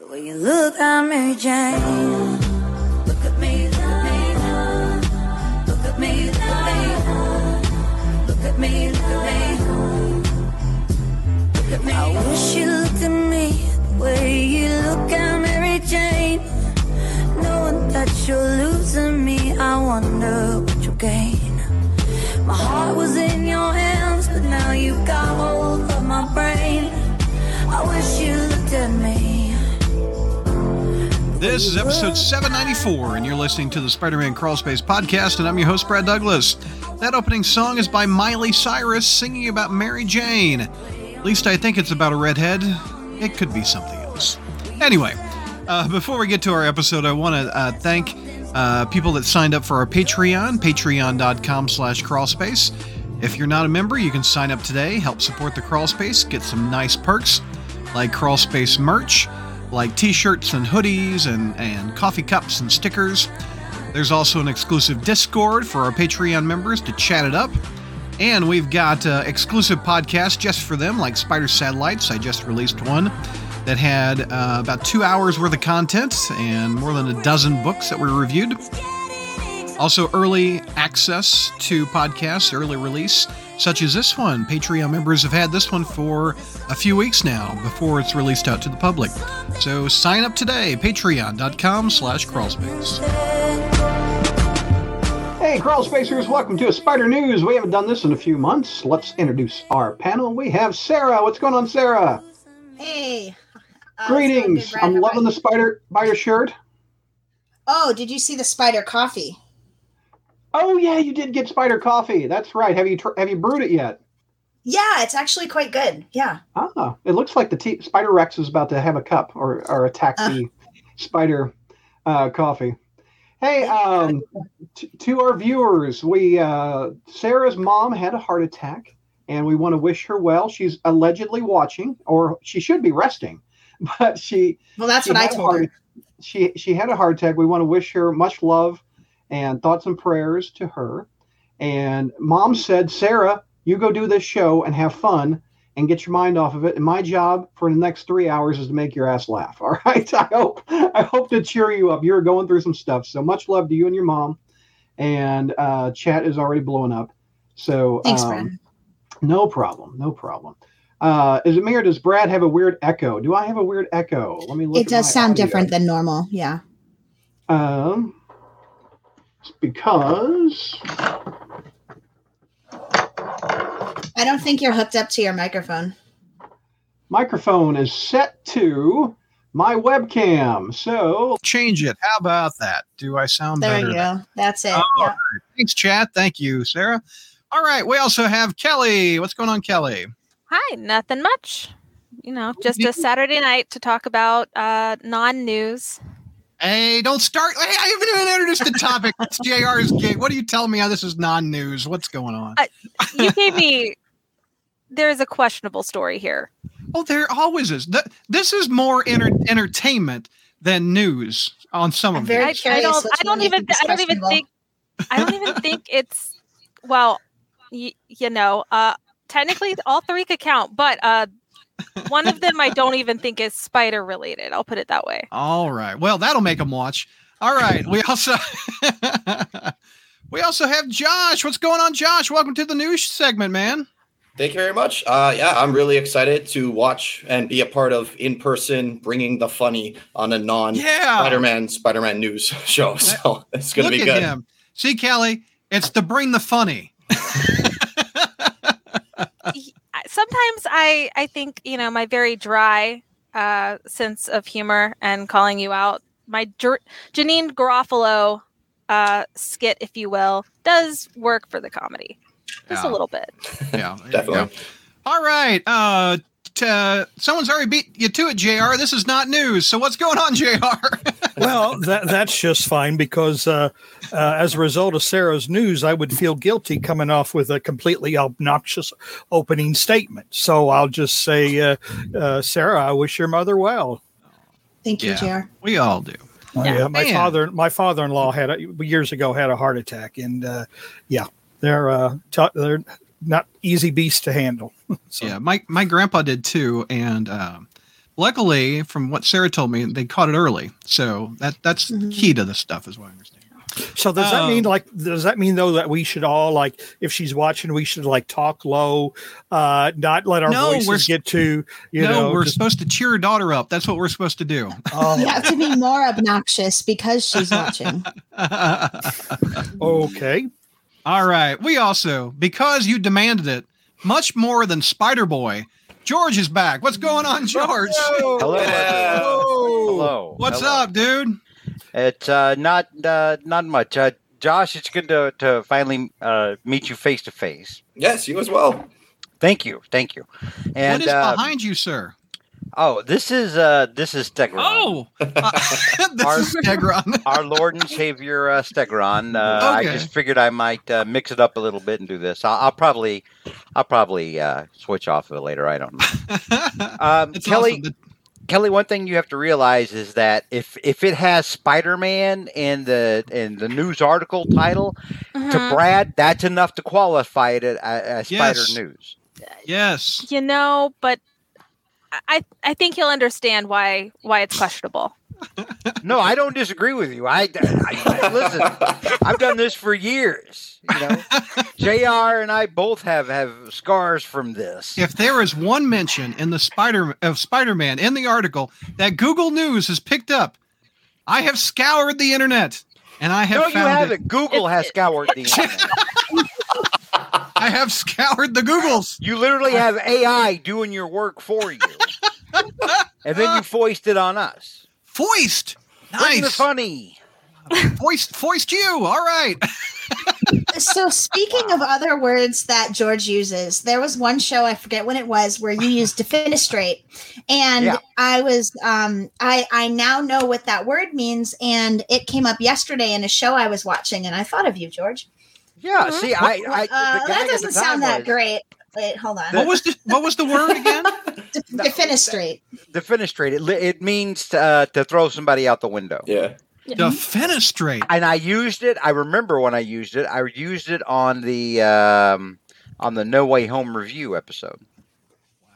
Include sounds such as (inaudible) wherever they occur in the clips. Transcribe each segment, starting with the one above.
The way you look at Mary Jane. Look at me, look at me. Look at me, look at me. Look at me, look at me. Look at me. I wish you looked at me the way you look at Mary Jane. Knowing that you're losing me, I wonder what you'll gain. My heart was in your hands, but now you've got hold of my brain. I wish you looked at me. This is episode 794, and you're listening to the Spider Man Crawlspace podcast, and I'm your host, Brad Douglas. That opening song is by Miley Cyrus singing about Mary Jane. At least I think it's about a redhead. It could be something else. Anyway, uh, before we get to our episode, I want to uh, thank uh, people that signed up for our Patreon, patreon.com slash crawlspace. If you're not a member, you can sign up today, help support the crawlspace, get some nice perks like crawlspace merch, like t-shirts and hoodies and, and coffee cups and stickers. There's also an exclusive Discord for our Patreon members to chat it up. And we've got uh, exclusive podcasts just for them, like Spider Satellites. I just released one that had uh, about two hours worth of content and more than a dozen books that were reviewed. Also, early access to podcasts, early release, such as this one. Patreon members have had this one for a few weeks now before it's released out to the public. So sign up today, patreon.com slash crawlspace. Hey, Crawl Spacers, welcome to Spider News. We haven't done this in a few months. Let's introduce our panel. We have Sarah. What's going on, Sarah? Hey. Uh, Greetings. I'm loving the spider spider shirt. Oh, did you see the spider coffee? Oh yeah, you did get spider coffee. That's right. Have you tr- have you brewed it yet? Yeah, it's actually quite good. Yeah. Ah, it looks like the t- Spider Rex is about to have a cup or, or attack the spider uh, coffee. Hey, um, t- to our viewers, we uh, Sarah's mom had a heart attack, and we want to wish her well. She's allegedly watching, or she should be resting, (laughs) but she Well, that's she what I told heart- her. She she had a heart attack. We want to wish her much love and thoughts and prayers to her. And mom said, Sarah, you go do this show and have fun and get your mind off of it. And my job for the next three hours is to make your ass laugh. (laughs) All right. I hope I hope to cheer you up. You're going through some stuff. So much love to you and your mom. And uh, chat is already blowing up. So Thanks, um, Brad. no problem. No problem. Uh, is it me or does Brad have a weird echo? Do I have a weird echo? Let me look. It does sound audio. different than normal. Yeah. Um, because I don't think you're hooked up to your microphone. microphone is set to my webcam. So change it. How about that? Do I sound There better? There you go. That's it. Oh, yeah. Thanks, chat. Thank you, Sarah. All right. We also have Kelly. What's going on, Kelly? Hi, nothing much. You know, just a Saturday night to talk about uh, non-news. Hey, don't start. Hey, I haven't even introduced the topic. It's JR's gig. What are you telling me how this is non news? What's going on? Uh, You gave me. There's a questionable story here. Oh, there always is. Th- This is more enter- entertainment than news on some I'm of very it. I, I don't. I don't even. think I don't even think. I don't even think it's. Well, y- you know, uh, technically all three could count, but uh, one of them I don't even think is spider related. I'll put it that way. All right. Well, that'll make them watch. All right. We also (laughs) we also have Josh. What's going on, Josh? Welcome to the news segment, man. Thank you very much. Uh, yeah, I'm really excited to watch and be a part of in person bringing the funny on a non Spider-Man Spider-Man news (laughs) show. So it's going to be at good. him. See, Kelly, it's to bring the funny. Y- I- sometimes I I think you know my very dry uh, sense of humor and calling you out, my Jer- Janeane Garofalo uh, skit, if you will, does work for the comedy just Yeah. a little bit. Yeah, (laughs) Definitely. go. All right. Uh, t- uh, someone's already beat you to it, Jr. This is not news. So what's going on, (laughs) Jr. well, that that's just fine because uh, uh, as a result of Sarah's news, I would feel guilty coming off with a completely obnoxious opening statement. So I'll just say, uh, uh, Sarah, I wish your mother well. Thank you, Yeah. JR. we all do. Yeah, my Man. father, my father-in-law had a, years ago had a heart attack, and uh, yeah, they're uh, t- they're not easy beast to handle. (laughs) so, Yeah, my my grandpa did too, and um, luckily, from what Sarah told me, they caught it early. So that that's Mhm. key to this stuff, is what I understand. So does that mean Um, like does that mean though that we should all like if she's watching we should like talk low, uh not let our No, we're voices get too you no, know we're just- supposed to cheer her daughter up. That's what we're supposed to do. oh, You have to be more obnoxious because she's watching. (laughs) okay. All right. We also, because you demanded it, much more than Spider Boy. George is back. What's going on, George? Hello. Yeah. Hello. What's Hello. up, dude? It's uh, not uh, not much. Uh, Josh, it's good to, to finally uh, meet you face to face. Yes, you as well. Thank you, thank you. And what is uh, behind you, sir? Oh, this is uh, this is Stegron. Oh, uh, (laughs) this Our- is Stegron. (laughs) Our Lord and Savior uh, Stegron. Uh, I just figured I might uh, mix it up a little bit and do this. I'll, I'll probably, I'll probably uh, switch off of it later. I don't know. (laughs) Um, Kelly, awesome. The- Kelly, one thing you have to realize is that if if it has Spider Man in the in the news article title to Mhm. Brad, that's enough to qualify it as, as Spider Yes. News. Yes. You know, but I I think you'll understand why why it's questionable. No, I don't disagree with you. I, I- I- listen. I've done this for years. You know, Jr. and I both have have scars from this. If there is one mention in the Spider of Spider-Man in the article that Google News has picked up, I have scoured the internet and I have no, you found it. haven't. Google has scoured the internet. (laughs) I have scoured the Googles. You literally have AI doing your work for you, and then you foist it on us. Foist. Bring the Nice. funny. Foist, foist you. All right. So speaking of other words that George uses, there was one show I forget when it was where you used defenestrate, and Yeah. I was um I I now know what that word means, and it came up yesterday in a show I was watching, and I thought of you, George. Yeah, Mhm. see, I, I Uh, that doesn't sound that was great. Wait, hold on. What was the what was the word again? (laughs) De- defenestrate. Defenestrate. It, it means uh, to throw somebody out the window. Yeah. Defenestrate. And I used it. I remember when I used it. I used it on the um, on the No Way Home review episode.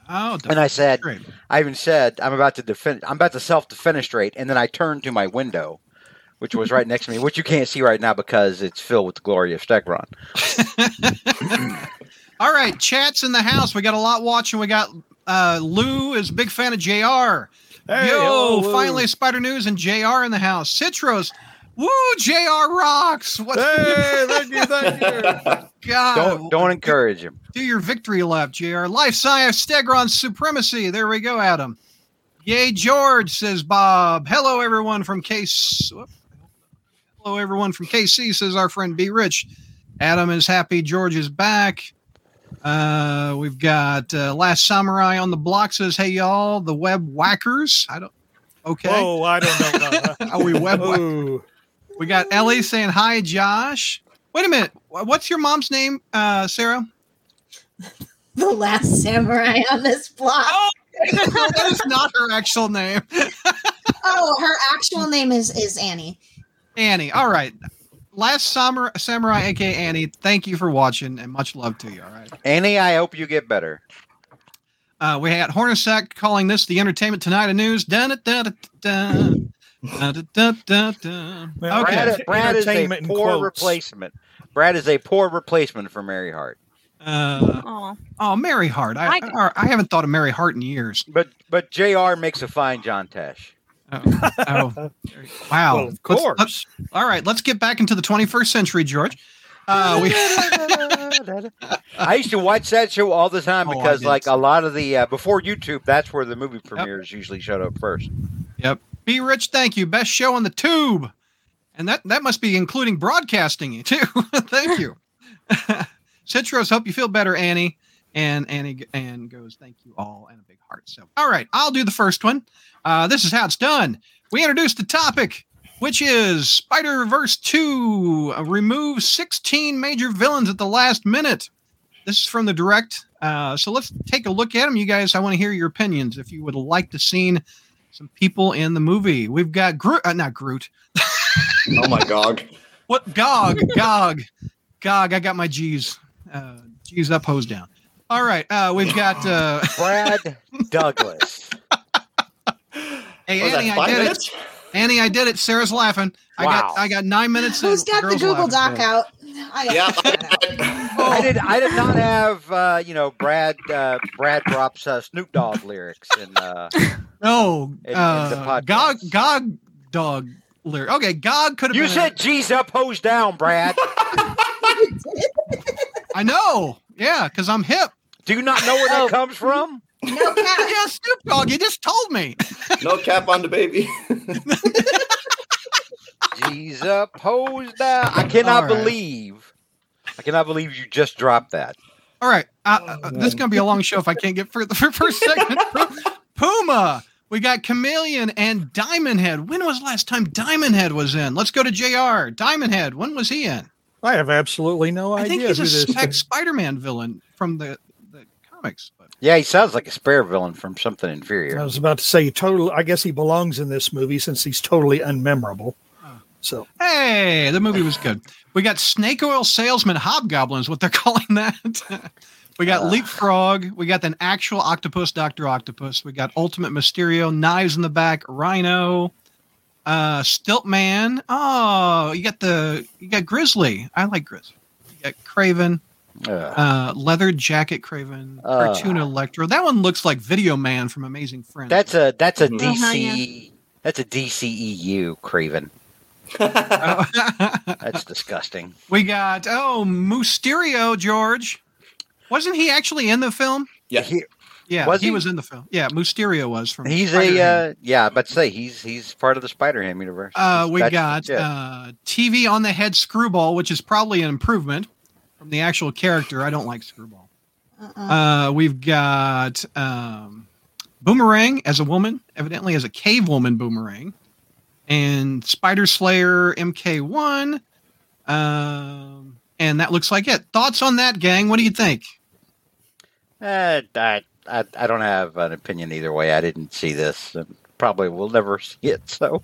Oh, And I said. I even said, I'm about to defend. I'm about to self defenestrate, and then I turned to my window, which was right next to me, which you can't see right now because it's filled with the glory of Stegron. (laughs) (laughs) All right, chats in the house. We got a lot watching. We got uh, Lou is a big fan of Jr. Hey, Yo, hello, finally Spider News and Jr. in the house. Citros, woo, Jr. rocks. What's Hey, (laughs) thank you, thank you. God? Don't don't encourage him. do your victory lap, Jr. Life science Stegron supremacy. There we go, Adam. Yay, George says Bob. Hello, everyone from Case. Hello, everyone from KC says our friend B Rich. Adam is happy. George is back. Uh, we've got uh, Last Samurai on the block says, "Hey y'all, the web whackers." I don't. Okay. Oh, I don't know. about that. (laughs) Are we web whack- We got Ellie saying hi, Josh. Wait a minute. What's your mom's name, uh, Sarah? (laughs) The last samurai on this block. Oh, (laughs) that is not her actual name. Oh, her actual name is is Annie. Annie. All right last summer, samurai, aka Annie, thank you for watching and much love to you. All right, Annie, I hope you get better. Uh, we had Hornacek calling this the Entertainment Tonight of News. Dun, dun, dun, well, okay. Brad, Brad is a poor quotes. replacement. Brad is a poor replacement for Mary Hart. Uh, oh, Mary Hart. I, I, I, I, haven't thought of Mary Hart in years. But but Jr. makes a fine John Tesh. Oh, oh. (laughs) wow. Well, of Let's- course. let's- all right, let's get back into the 21st century, George. Uh, we, (laughs) I used to watch that show all the time (laughs) Oh, because, did like, a lot of the uh, before YouTube, that's where the movie premieres usually showed up first. Yep. B Rich, thank you. Best show on the tube. And that that must be including broadcasting too. thank you. Citros, hope you feel better, Annie. And Annie and goes, thank you all, and a big heart. So, all right, I'll do the first one. Uh, this is how it's done. We introduced the topic, which is Spider Verse 2 uh, remove 16 major villains at the last minute. This is from the direct. Uh, so let's take a look at them. You guys, I want to hear your opinions. If you would like to see some people in the movie. We've got Groot, uh, not Groot. (laughs) Oh my god. What Gog? Gog, Gog. I got my G's, uh, G's up, hose down. All right, uh, we've got uh, (laughs) Brad Douglas. Hey, What Annie, I did minutes? it. Annie, I did it. Sarah's laughing. I Wow. got I got nine minutes. Who's got the Google laughing. Doc out? I Yeah. that out. I did. I did not have uh, you know Brad. Uh, Brad drops uh, Snoop Dogg lyrics and uh, (laughs) No, in the uh, podcast. Gog Gog Dog lyric. Okay, Gog could have. you been said G's up, hose down, Brad. (laughs) I know. Yeah, because I'm hip. Do you not know where that Oh. comes from? No cap. (laughs) Yeah, Snoop Dogg. You just told me. no cap on the baby. G's up, hose down. I cannot All right. believe. I cannot believe you just dropped that. All right, uh, uh, this is gonna be a long show if I can't get for the (laughs) first segment. Puma. We got Chameleon and Diamond Head. When was the last time Diamond Head was in? Let's go to Jr. Diamond Head. When was he in? I have absolutely no I idea think who he's a spec Spider-Man villain from the, the comics. But Yeah, he sounds like a spare villain from something inferior. I was about to say total. I guess he belongs in this movie since he's totally unmemorable. Oh. So hey, the movie was good. We got Snake Oil Salesman hobgoblins, what they're (laughs) calling that. we got Ah. Leapfrog. We got an actual octopus, Doctor Octopus. We got Ultimate Mysterio, Knives in the Back, Rhino, uh, Stiltman. Oh, you got the you got Grizzly. I like Grizzly. You got Kraven, Uh, uh, Leather Jacket Kraven, Ah. Cartoon Electro. That one looks like Video Man from Amazing Friends. that's a that's a Mhm. DC. Uh-huh. That's a DCEU Kraven. Oh. (laughs) That's disgusting. We got oh Mysterio George. Wasn't he actually in the film? yeah. He- Yeah, Was he, he? was in the film. Yeah, Mysterio was from. he's Spider-Man. a uh, yeah, but say he's he's part of the Spider-Ham universe. Uh, we That's- got yeah. uh, TV on the head Screwball, which is probably an improvement from the actual character. I don't like Screwball. Uh-uh. Uh, we've got um, Boomerang as a woman, evidently as a cave woman Boomerang, and Spider Slayer MK1. Um, and that looks like it. Thoughts on that, gang? What do you think? Uh, I, I I don't have an opinion either way. I didn't see this, and probably will never see it. So,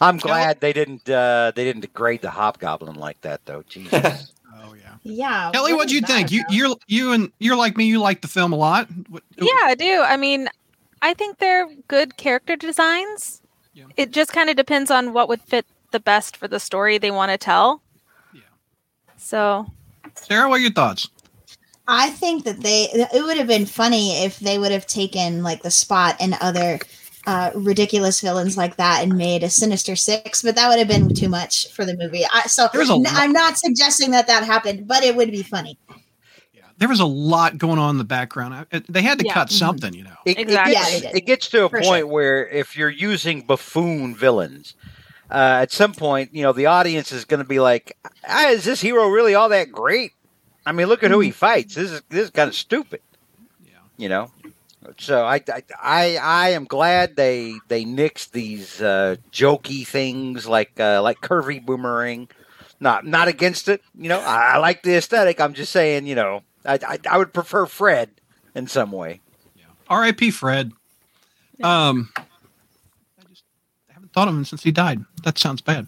I'm glad they didn't uh, they didn't degrade the Hobgoblin like that, though. (laughs) Jesus. Oh yeah. Yeah. Kelly, what what'd you think? that You you're you and you're like me. You like the film a lot. What- Yeah, I do. I mean, I think they're good character designs. Yeah. It just kind of depends on what would fit the best for the story they want to tell. Yeah. So, Sarah, what are your thoughts? I think that they it would have been funny if they would have taken like the spot and other uh, ridiculous villains like that and made a Sinister Six, but that would have been too much for the movie. I, so There's a n- lot- I'm not suggesting that that happened, but it would be funny. There was a lot going on in the background. I- They had to Yeah. cut Mhm. something, you know. It, it Exactly. gets, Yeah, they it gets to a For point sure. where if you're using buffoon villains, uh, at some point, you know, the audience is going to be like, ah, "Is this hero really all that great?" I mean, look at who he fights. This is this is kind of stupid. Yeah. You know. So I, I I I am glad they they nixed these uh, jokey things like uh, like curvy boomerang. Not not against it. You know, I, I like the aesthetic. I'm just saying, you know, I, I I would prefer Fred in some way. Yeah. R.I.P. Fred. Um, I just haven't thought of him since he died. That sounds bad.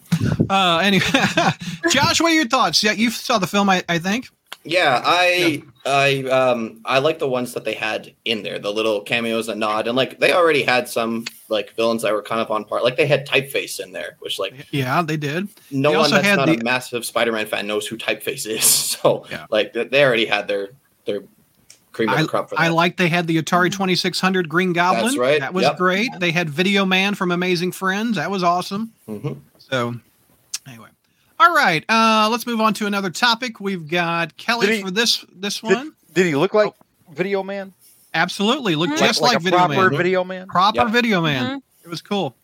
Uh, anyway, (laughs) Josh, what are your thoughts? Yeah, you saw the film, I, I think. Yeah, I I um I like the ones that they had in there, the little cameos and nod, and like they already had some like villains that were kind of on par. Like they had Typeface in there, which like Yeah, they did. no They one that's had not the- a massive Spider-Man fan knows who Typeface is. (laughs) So Yeah. like they already had their their cream of I, the crop for that. I like they had the Atari 2600 Green Goblin. That's right. That was Yep. great. They had Video Man from Amazing Friends. That was awesome. Mhm. So. All right. Uh, let's move on to another topic. We've got Kelly he- for this this Did, one. did he look like Video Man? Absolutely. Look Mhm. just like, a Video proper Man. Video Man. proper Yep. video man it was cool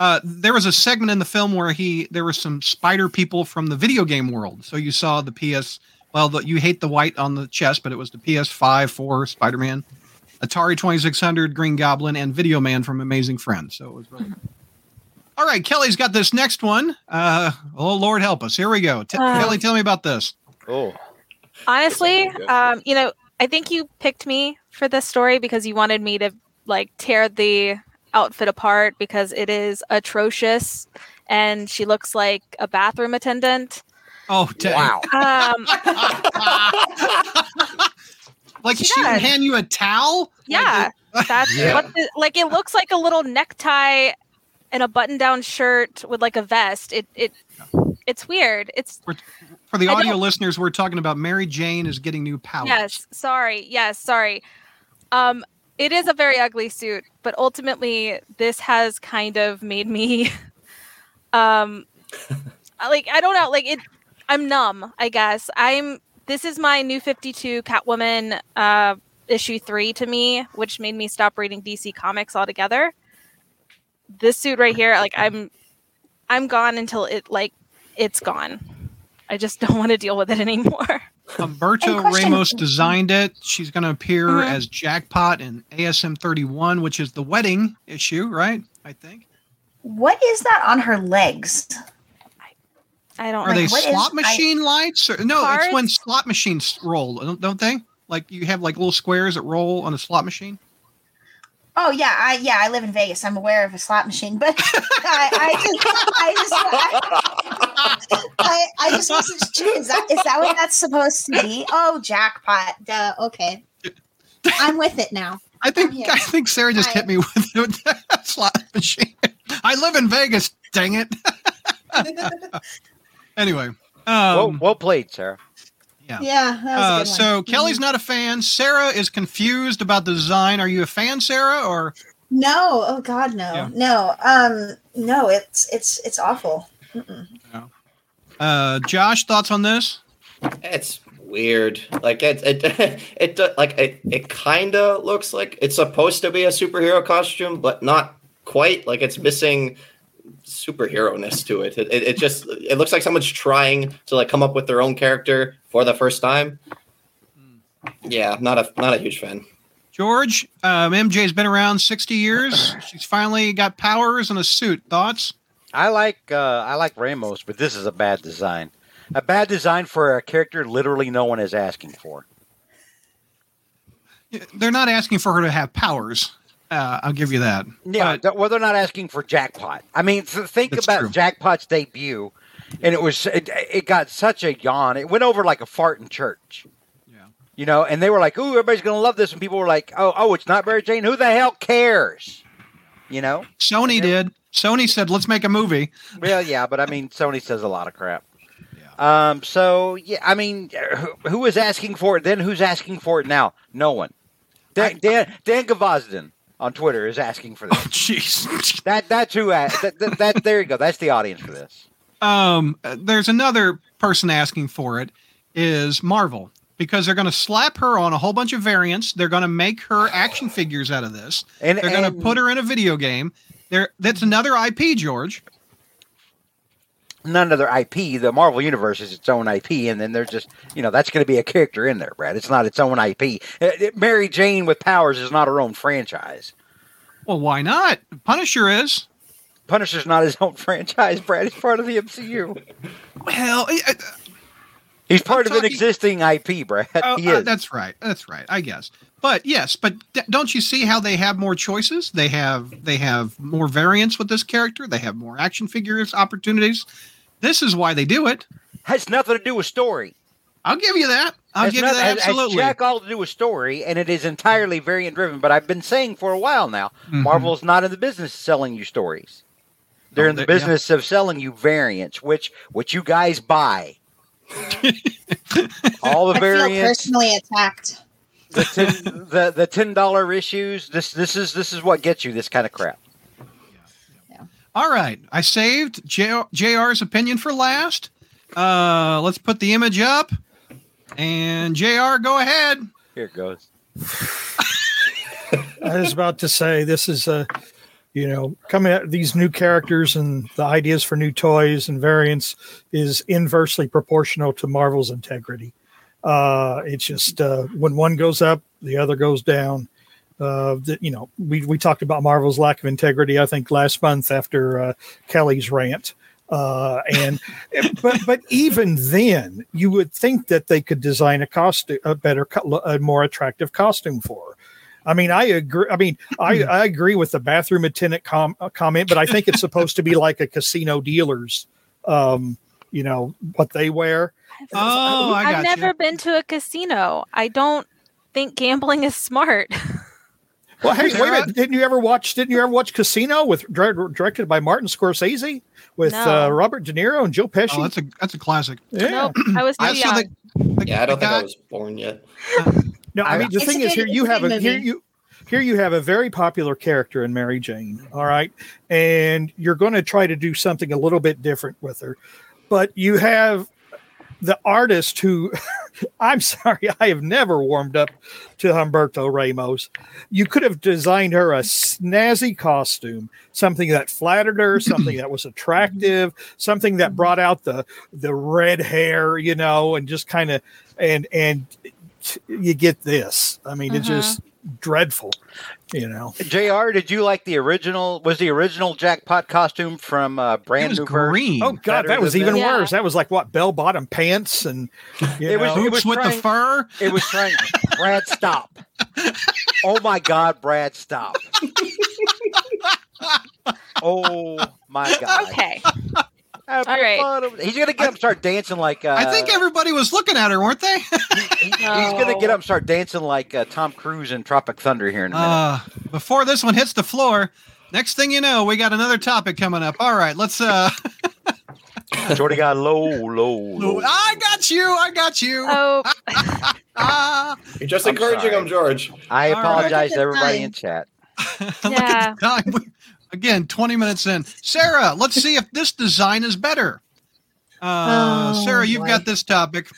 uh, there was a segment in the film where he there was some spider people from the video game world so you saw the ps well the, you hate the white on the chest but it was the ps5 for spider-man atari 2600 green goblin and video man from amazing friends so it was really all right kelly's got this next one uh, oh lord help us here we go T- Uh. kelly tell me about this Oh, honestly, um, you know, I think you picked me for this story because you wanted me to like tear the outfit apart because it is atrocious and she looks like a bathroom attendant. oh dang. wow! (laughs) Um, like She she would hand you a towel Like Yeah. (laughs) That's Yeah. what the, like it looks like a little necktie and a button-down shirt with like a vest. It it it's weird. It's For the audio listeners, we're talking about Mary Jane is getting new powers. yes, sorry. Yes, sorry. Um it is a very ugly suit, but ultimately this has kind of made me (laughs) um like I don't know, like it I'm numb, I guess. I'm this is my new 52 Catwoman uh issue 3 to me, which made me stop reading DC comics altogether. This suit right here, like I'm I'm gone until it like it's gone. I just don't want to deal with it anymore. (laughs) Humberto And Ramos designed it. She's going to appear Mhm. as Jackpot in ASM 31, which is the wedding issue, right? I think. What is that on her legs? I don't Are Like, they what is- slot I- machine lights? Or, no, it's when slot machines roll, don't, don't they? Like you have like little squares that roll on a slot machine. Oh yeah, I yeah, I live in Vegas. I'm aware of a slot machine, but (laughs) I, I just I just I, I, I just wasn't sure. Is that is that what that's supposed to be? Oh, jackpot. Duh. Okay. I'm with it now. I think I'm here. I think Sarah just I- hit me with, with (laughs) that slot machine. I live in Vegas. Dang it. (laughs) anyway, well, um, well played, Sarah. Yeah. Yeah, that was a Uh, good so one. Kelly's not a fan. Sarah is confused about the design. Are you a fan, Sarah, or No, oh God, no, Yeah. no, um, no. It's it's it's awful. Mm-mm. uh, Josh? Thoughts on this? It's weird. Like it, it, (laughs) it, do- like it, it kind of looks like it's supposed to be a superhero costume, but not quite. Like it's missing superhero ness to it. It, it. it just it looks like someone's trying to like come up with their own character for the first time. Yeah, not a not a huge fan. George, um, MJ's been around 60 years. She's finally got powers and a suit. Thoughts? I like uh, I like Ramos, but this is a bad design. A bad design for a character literally no one is asking for. They're not asking for her to have powers. Uh, I'll give you that. Yeah, But- th- well, they're not asking for Jackpot. I mean, think about true. Jackpot's debut, and it was it, it got such a yawn. It went over like a fart in church. Yeah. You know, and they were like, "Ooh, everybody's gonna love this," and people were like, "Oh, oh, it's not Mary Jane. Who the hell cares?" You know. Sony did. Sony said, "Let's make a movie." Well, yeah, but I mean, Sony says a lot of crap. Yeah. Um. So yeah, I mean, who, who was asking for it then? Who's asking for it now? No one. Dan Dan, Dan Gavazden on Twitter is asking for Oh, this. (laughs) jeez. That that's who. a- That, that, that there you go. That's the audience for this. Um, there's another person asking for it. Is Marvel because they're going to slap her on a whole bunch of variants. They're going to make her action figures out of this. And They're going to put her in a video game. There, that's another IP, George. none of their IP. The Marvel Universe is its own IP, and then they're just, you know, that's going to be a character in there, Brad. It's not its own IP. Uh, uh, Mary Jane with powers is not her own franchise. Well, why not? Punisher is. Punisher's not his own (laughs) franchise, Brad. He's part of the MCU. Well, uh, uh, He's part I'm of an existing IP, Brad. Oh, uh, that's right. That's right. I guess. But yes, but d- don't you see how they have more choices? They have they have more variants with this character. They have more action figures opportunities. This is why they do it. has nothing to do with story. I'll give you that. I'll Has give nothing- you that has- has absolutely. jack all to do with story, and it is entirely variant driven. But I've been saying for a while now, Mhm. Marvel's not in the business of selling you stories. They're Oh, in the they- yeah. business of selling you variants, which which you guys buy. (laughs) All the I feel variants, personally attacked. the ten, the the ten dollar issues. This this is this is what gets you this kind of crap. All right, I saved J- JR's opinion for last. Uh, let's put the image up. And JR, go ahead. Here it goes. (laughs) I was about to say this is a, you know, coming at these new characters and the ideas for new toys and variants is inversely proportional to Marvel's integrity. Uh, it's just uh, when one goes up, the other goes down. Uh, the, you know, we we talked about Marvel's lack of integrity. I think last month after uh, Kelly's rant. Uh, and (laughs) but but even then, you would think that they could design a costume, a better, a more attractive costume for. her. I mean, I agree. I mean, I, I agree with the bathroom attendant com- uh, comment, but I think it's supposed to be like a casino dealer's, um, you know, what they wear. Oh, I got I've never you. been to a casino. I don't think gambling is smart. (laughs) Well, hey, wait a minute! Didn't you ever watch? Didn't you ever watch Casino with directed by Martin Scorsese with No. uh, Robert De Niro and Joe Pesci? Oh, that's a that's a classic. yeah. Nope, I was too I saw young. the, the- Yeah, I don't the think I was born yet. No, I mean the thing is good- here you have a here you here you have a very popular character in Mary Jane, all right, and you're going to try to do something a little bit different with her, but you have the artist who (laughs) I'm sorry, I have never warmed up to Humberto Ramos. You could have designed her a snazzy costume, something that flattered her, (clears throat) something that was attractive, something that brought out the the red hair, you know, and just kind of and and you get this. I mean, it's Mhm. just dreadful, you know. Jr. Did you like the original? Was the original jackpot costume from uh, It Brand was New green. Oh God, that was even this? Yeah. worse. That was like what bell bottom pants and you It was- know, it Boots with the fur. It was trying. Brad, stop! Oh my God, Brad, stop! (laughs) Oh my God! Okay. Have All right. fun He's gonna get up, and start dancing like. Uh, I think everybody was looking at her, weren't they? (laughs) he- he's gonna get up, and start dancing like uh, Tom Cruise in Tropic Thunder here in a minute. Uh, before this one hits the floor, next thing you know, we got another topic coming up. All right, let's. uh (laughs) Jordy got low, low, low. (laughs) I got you. I got you. Oh, Ah, You're just I'm encouraging sorry. him, George. I All right. apologize to everybody in chat. look Yeah. At the time. We- Again, 20 minutes in. Sarah, let's see if this design is better. Uh, Oh, Sarah, you've boy. got this topic.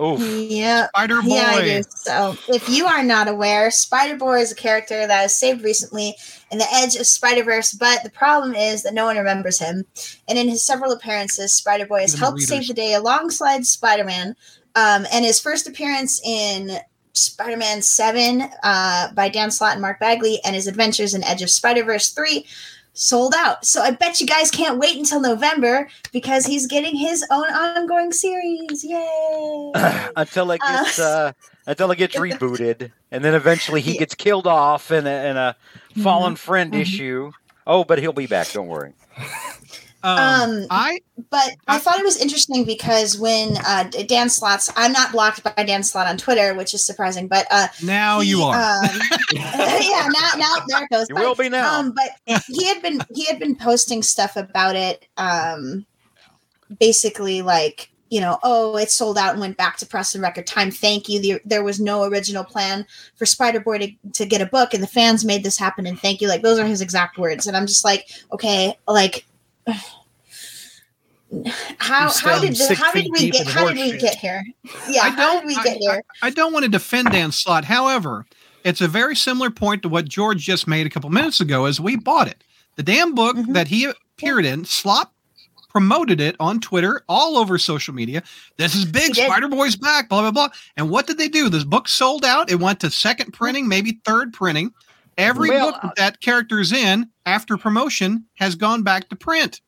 Oof. Yeah. Spider Boy. Yeah, I do. So, if you are not aware, Spider Boy is a character that was saved recently in the Edge of Spider Verse, but the problem is that no one remembers him. And in his several appearances, Spider Boy has Even the helped save the day alongside Spider Man. Um, and his first appearance in Spider Man 7 uh, by Dan Slott and Mark Bagley, and his adventures in Edge of Spider Verse 3 sold out. So, I bet you guys can't wait until November because he's getting his own ongoing series. Yay! (clears throat) until it gets uh, until it gets (laughs) rebooted, and then eventually he Yeah. gets killed off in a, in a fallen friend Mhm. issue. Oh, but he'll be back. Don't worry. (laughs) Um, Um, I But I thought it was interesting because when uh, Dan Slott's, I'm not blocked by Dan Slott on Twitter, which is surprising. But uh, now he, you are. Um, (laughs) yeah, now now there it goes. You will be now. Um, but he had been he had been posting stuff about it. Um, basically, like you know, oh, it sold out and went back to press in record time. Thank you. The, there was no original plan for Spider Boy to, to get a book, and the fans made this happen. And thank you. Like those are his exact words. And I'm just like, okay, like. How how did standing the, how did we get how did we horseshit. get here? Yeah, I how don't. did we I- here? I, I don't want to defend Dan Slott. However, it's a very similar point to what George just made a couple minutes ago. As we bought it, the damn book Mhm. that he appeared in, Slop promoted it on Twitter, all over social media. This is big. Spider Boy's back. Blah blah blah. And what did they do? This book sold out. It went to second printing, maybe third printing. Every Well, book that, that character's in after promotion has gone back to print.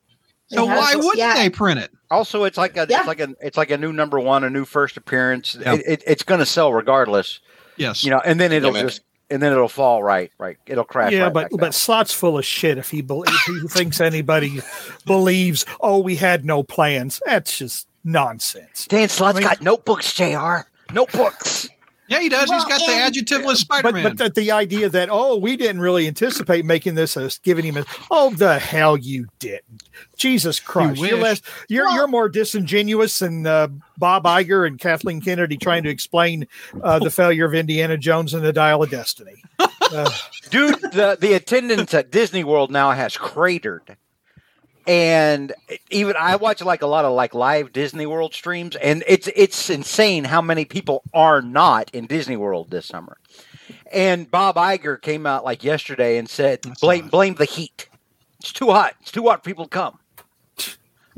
So It has, why wouldn't yeah. they print it? Also, it's like a Yeah. it's like a it's like a new number one, a new first appearance. Yeah. It, it, it's going to sell regardless, Yes. you know. And then it'll Gimmick. just and then it'll fall right, right. It'll crash. yeah, right but back down. but Slott's full of shit if he believes he thinks anybody believes. Oh, we had no plans. That's just nonsense. Dan Slott's I mean- got notebooks, Jr. Notebooks. Yeah, he does. Well, He's got the and- adjectiveless Spider But Man. but the, the idea that oh we didn't really anticipate making this a giving him a oh the hell you didn't Jesus Christ wish. you're less you're Well- you're more disingenuous than uh, Bob Iger and Kathleen Kennedy trying to explain uh, the failure of Indiana Jones and the Dial of Destiny. (laughs) Uh, dude the the attendance at disney world now has cratered and even i watch like a lot of like live disney world streams and it's it's insane how many people are not in disney world this summer and bob Iger came out like yesterday and said That's blame hot. blame the heat it's too hot it's too hot for people to come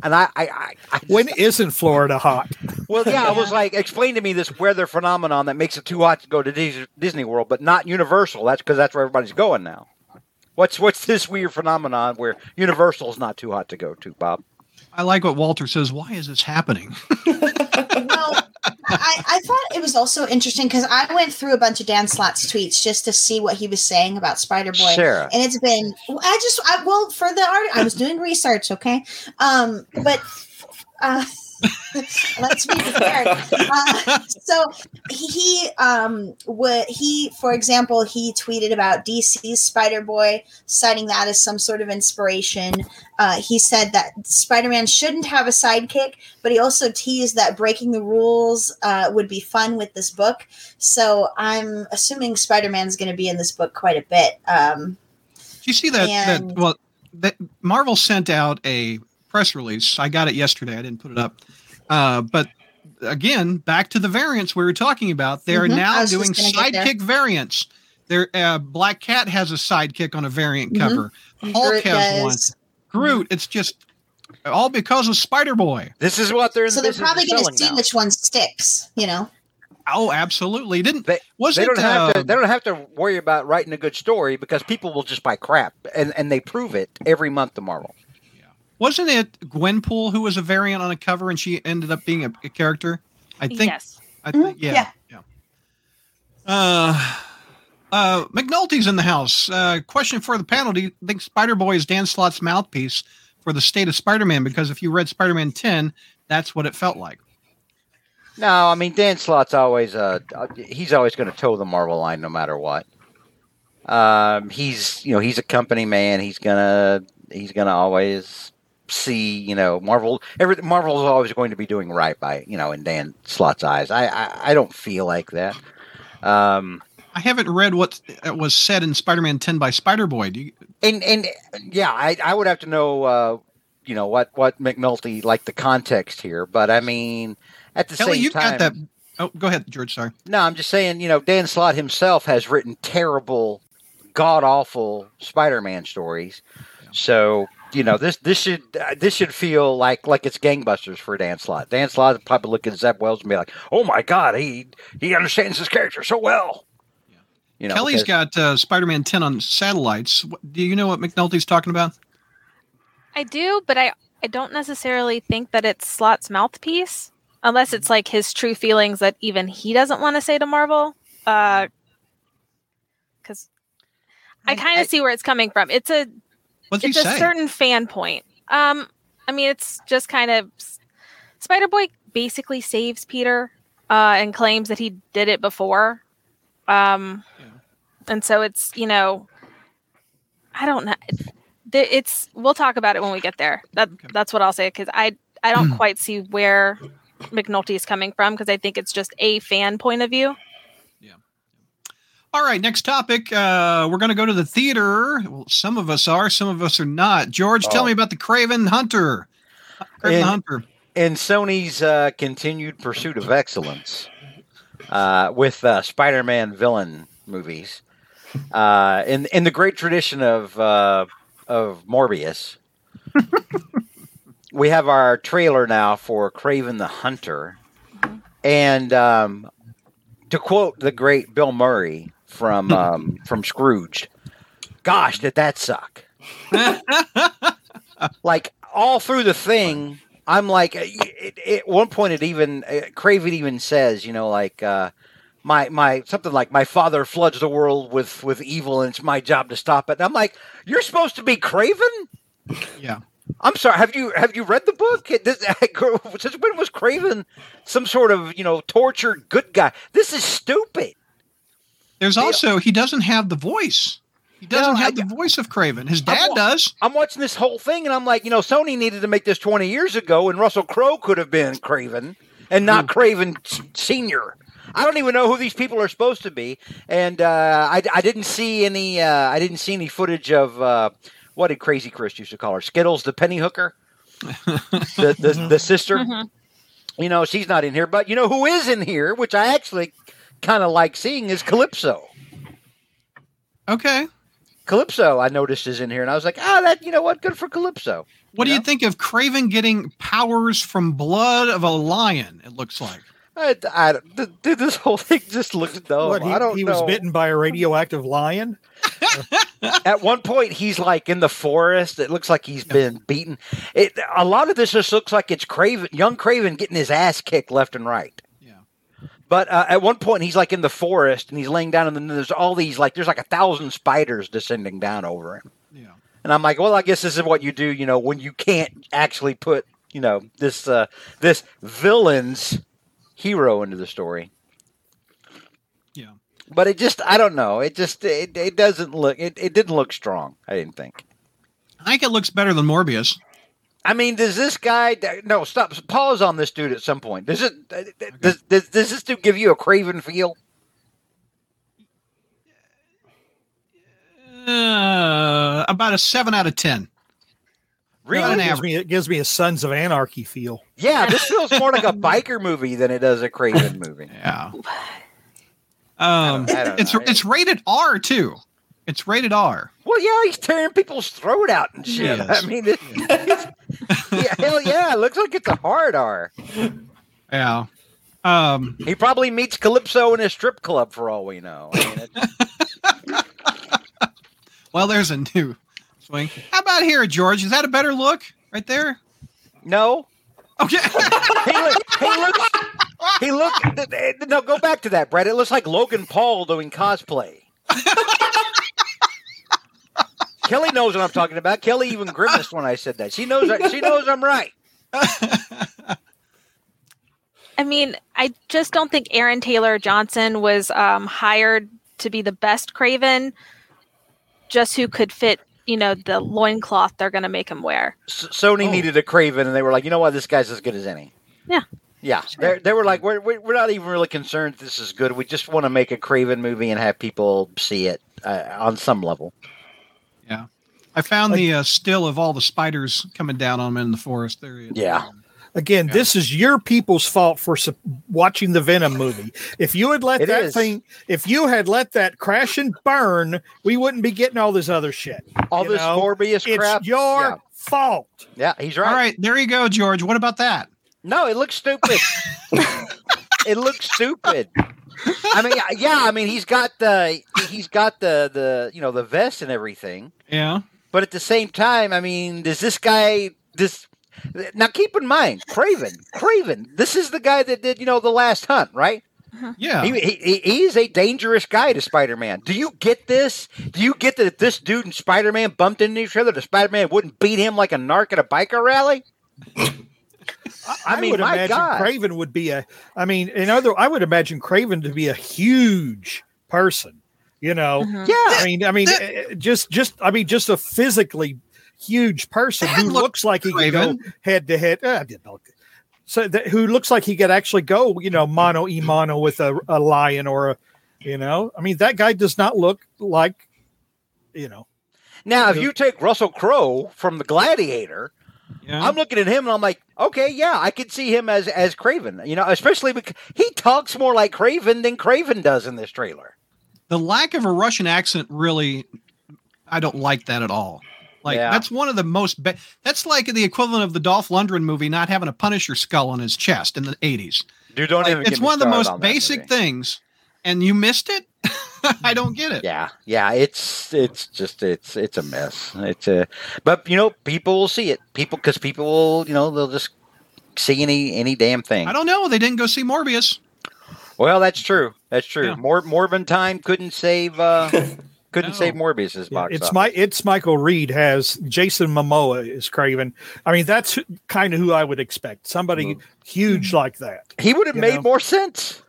and i i, I, I when isn't Florida hot? well, yeah, I was like, explain to me this weather phenomenon that makes it too hot to go to Disney World, but not Universal. That's because that's where everybody's going now. What's what's this weird phenomenon where Universal is not too hot to go to, Bob? I like what Walter says. Why is this happening? (laughs) well, I, I thought it was also interesting because I went through a bunch of Dan Slott's tweets just to see what he was saying about Spider Boy. Sarah. And it's been I just I, well for the art I was doing research, okay? Um but uh (laughs) Let's be prepared. Uh, so he um would he for example he tweeted about DC's Spider Boy, citing that as some sort of inspiration. Uh, he said that Spider Man shouldn't have a sidekick, but he also teased that breaking the rules uh, would be fun with this book. So I'm assuming Spider Man's going to be in this book quite a bit. Um, Did you see that? that well, that Marvel sent out a press release. I got it yesterday. I didn't put it up. Uh, but again, back to the variants we were talking about. They're Mhm, now doing gonna get there. sidekick variants. There, uh, Black Cat has a sidekick on a variant Mhm. cover. Hulk Groot has one. Groot. It's just all because of Spider Boy. This is what they're So they're probably going to see now. which one sticks. You know. Oh, absolutely. Didn't They- was They it? don't have to. uh, They don't have to worry about writing a good story because people will just buy crap, and and they prove it every month to Marvel. Wasn't it Gwenpool who was a variant on a cover and she ended up being a, a character? I think. yes. I think. Mhm, Yeah. yeah. Yeah. Uh, uh, McNulty's in the house. Uh, question for the panel: Do you think Spider Boy is Dan Slott's mouthpiece for the state of Spider-Man? Because if you read Spider-Man Ten, that's what it felt like. No, I mean Dan Slott's always uh he's always going to toe the Marvel line no matter what. Um, he's you know he's a company man. He's gonna he's gonna always see you know Marvel. Every Marvel's always going to be doing right by you know in Dan Slott's eyes. I I, I don't feel like that. Um, I haven't read what was said in Spider-Man Ten by Spider Boy. Do you, and and yeah, I I would have to know uh you know what what McNulty like the context here, but I mean at the Kelly, same you time, got that? Oh, go ahead, George. Sorry. No, I'm just saying, you know, Dan Slott himself has written terrible, god awful Spider-Man stories. So, you know, this this should uh, this should feel like like it's gangbusters for Dan Slott. Dan Slott would probably look at Zeb Wells and be like, "Oh my god, he he understands his character so well." You know, Kelly's because- got uh, Spider-Man Ten on satellites. Do you know what McNulty's talking about? I do, but I I don't necessarily think that it's Slott's mouthpiece, unless it's like his true feelings that even he doesn't want to say to Marvel. Uh, because I, I- kind of see where it's coming from. It's a What's it's a say? certain fan point. Um, I mean, it's just kind of Spider Boy basically saves Peter, uh, and claims that he did it before. Um, Yeah. and so it's you know, I don't know. It's we'll talk about it when we get there. That Okay. that's what I'll say because I I don't quite see where McNulty is coming from because I think it's just a fan point of view. All right, next topic. Uh, we're going to go to the theater. Well, some of us are, some of us are not. George, tell Oh. me about the Kraven Hunter. Kraven In- the Hunter. in Sony's uh, continued pursuit of excellence uh, with uh, Spider-Man villain movies, uh, in in the great tradition of uh, of Morbius, we have our trailer now for Kraven the Hunter, and um, to quote the great Bill Murray from um, (laughs) from Scrooged, "Gosh, did that suck!" (laughs) like all through the thing i'm like it, it, at one point it even uh, kraven even says you know like uh my my something like my father floods the world with with evil and it's my job to stop it. And i'm like you're supposed to be kraven? Yeah. i'm sorry have you have you read the book? This, (laughs) since when was kraven some sort of you know tortured good guy? This is stupid There's Yeah. also, he doesn't have the voice. He doesn't No, have I- the voice of Kraven. His I'm dad does. I'm watching this whole thing and I'm like, you know, Sony needed to make this 20 years ago, and Russell Crowe could have been Kraven and not Kraven Senior. I don't even know who these people are supposed to be, and uh, I, I didn't see any. Uh, I didn't see any footage of uh, what did Crazy Chris used to call her Skittles, the penny hooker, (laughs) the the, the sister. Mhm. You know, she's not in here, but you know who is in here, which I actually kind of like seeing is Calypso. Okay. Calypso, I noticed is in here, and I was like, ah, that you know what, good for Calypso. What do You you think of Kraven getting powers from blood of a lion? It looks like. I, I, th- th- this whole thing just looks dumb. what he, I don't he know. was bitten by a radioactive lion. (laughs) At one point, he's like in the forest. It looks like he's been beaten. It a lot of this just looks like it's Kraven, young Kraven, getting his ass kicked left and right. But uh, at one point, he's like in the forest and he's laying down, and then there's all these like there's like a thousand spiders descending down over him. Yeah. And I'm like, well, I guess this is what you do, you know, when you can't actually put you know this uh, this villain's hero into the story. Yeah. But it just I don't know. It just it, it doesn't look it, it didn't look strong. I didn't think. I think it looks better than Morbius. I mean, does this guy? No, stop. Pause on this dude at some point. Does it? Does, does, does this dude give you a Kraven feel? Uh, about a seven out of ten. Really? an it, gives me, it gives me a Sons of Anarchy feel. Yeah, (laughs) this feels more like a biker movie than it does a Kraven (laughs) movie. Yeah. Um, I don't it's know. it's rated R too. It's rated R. Well, yeah, he's tearing people's throat out and shit. Yes. I mean, it, (laughs) (laughs) yeah, hell yeah, it looks like it's a hard R. Yeah. Um, He probably meets Calypso in a strip club for all we know. I mean, (laughs) well, there's a new swing. How about here, George? Is that a better look right there? no, Okay. he, look, he looks. He look. No, go back to that, Brett. It looks like Logan Paul doing cosplay. Kelly knows what I'm talking about. Kelly even grimaced when I said that. She knows. She knows I'm right. I mean, I just don't think Aaron Taylor Johnson was um, hired to be the best Kraven, just who could fit, you know, the loincloth they're going to make him wear. S- Sony Oh. needed a Kraven, and they were like, you know what, this guy's as good as any. Yeah. Yeah, they they were like, we're, we're we're not even really concerned. This is good. We just want to make a Kraven movie and have people see it uh, on some level. Yeah. I found the uh, still of all the spiders coming down on him in the forest. There he is. Yeah. Again, Yeah. this is your people's fault for su- watching the Venom movie. If you had let It that is. thing, if you had let that crash and burn, we wouldn't be getting all this other shit. All You this know, Morbius It's crap. your Yeah. fault. yeah, he's right. All right. There you go, George. What about that? No, it looks stupid. (laughs) it looks stupid. (laughs) I mean, yeah, I mean, he's got the he's got the the you know the vest and everything, Yeah. but at the same time, I mean, does this guy this? Now, keep in mind, Kraven. Kraven. This is the guy that did you know the Last Hunt, right? Uh-huh. Yeah. He, he, he is a dangerous guy to Spider-Man. Do you get this? Do you get that if this dude and Spider-Man bumped into each other, the Spider-Man wouldn't beat him like a narc at a biker rally? (laughs) I mean, would my imagine God. Kraven would be a. I mean, in other, I would imagine Kraven to be a huge person. You know, Mhm. Yeah. I mean, I mean, eh, just, just, I mean, just a physically huge person who looked looks like he could go head to head. I didn't know. So that who looks like he could actually go, you know, mono e mono with a, a lion or a, you know, I mean, that guy does not look like, you know, Now, if you take Russell Crowe from The Gladiator, yeah. I'm looking at him and I'm like, okay, yeah, I could see him as as Kraven. You know, especially because he talks more like Kraven than Kraven does in this trailer. the lack of a Russian accent really, I don't like that at all. Like Yeah. that's one of the most. Be- that's like the equivalent of the Dolph Lundgren movie not having a Punisher skull on his chest in the '80s. Dude, don't Like, even. it's one of the most on basic things, and you missed it. (laughs) I don't get it. Yeah, yeah, it's it's just it's it's a mess. It's a, but you know, people will see it. People because people will, you know, they'll just see any any damn thing. I don't know. They didn't go see Morbius. Well, that's true. That's true. Yeah. More Morbin time couldn't save uh (laughs) couldn't No. save Morbius's box. it's office. my, it's Michael Reed has Jason Momoa is Kraven. I mean, that's kind of who I would expect. Somebody huge like that. He would have made know. more sense.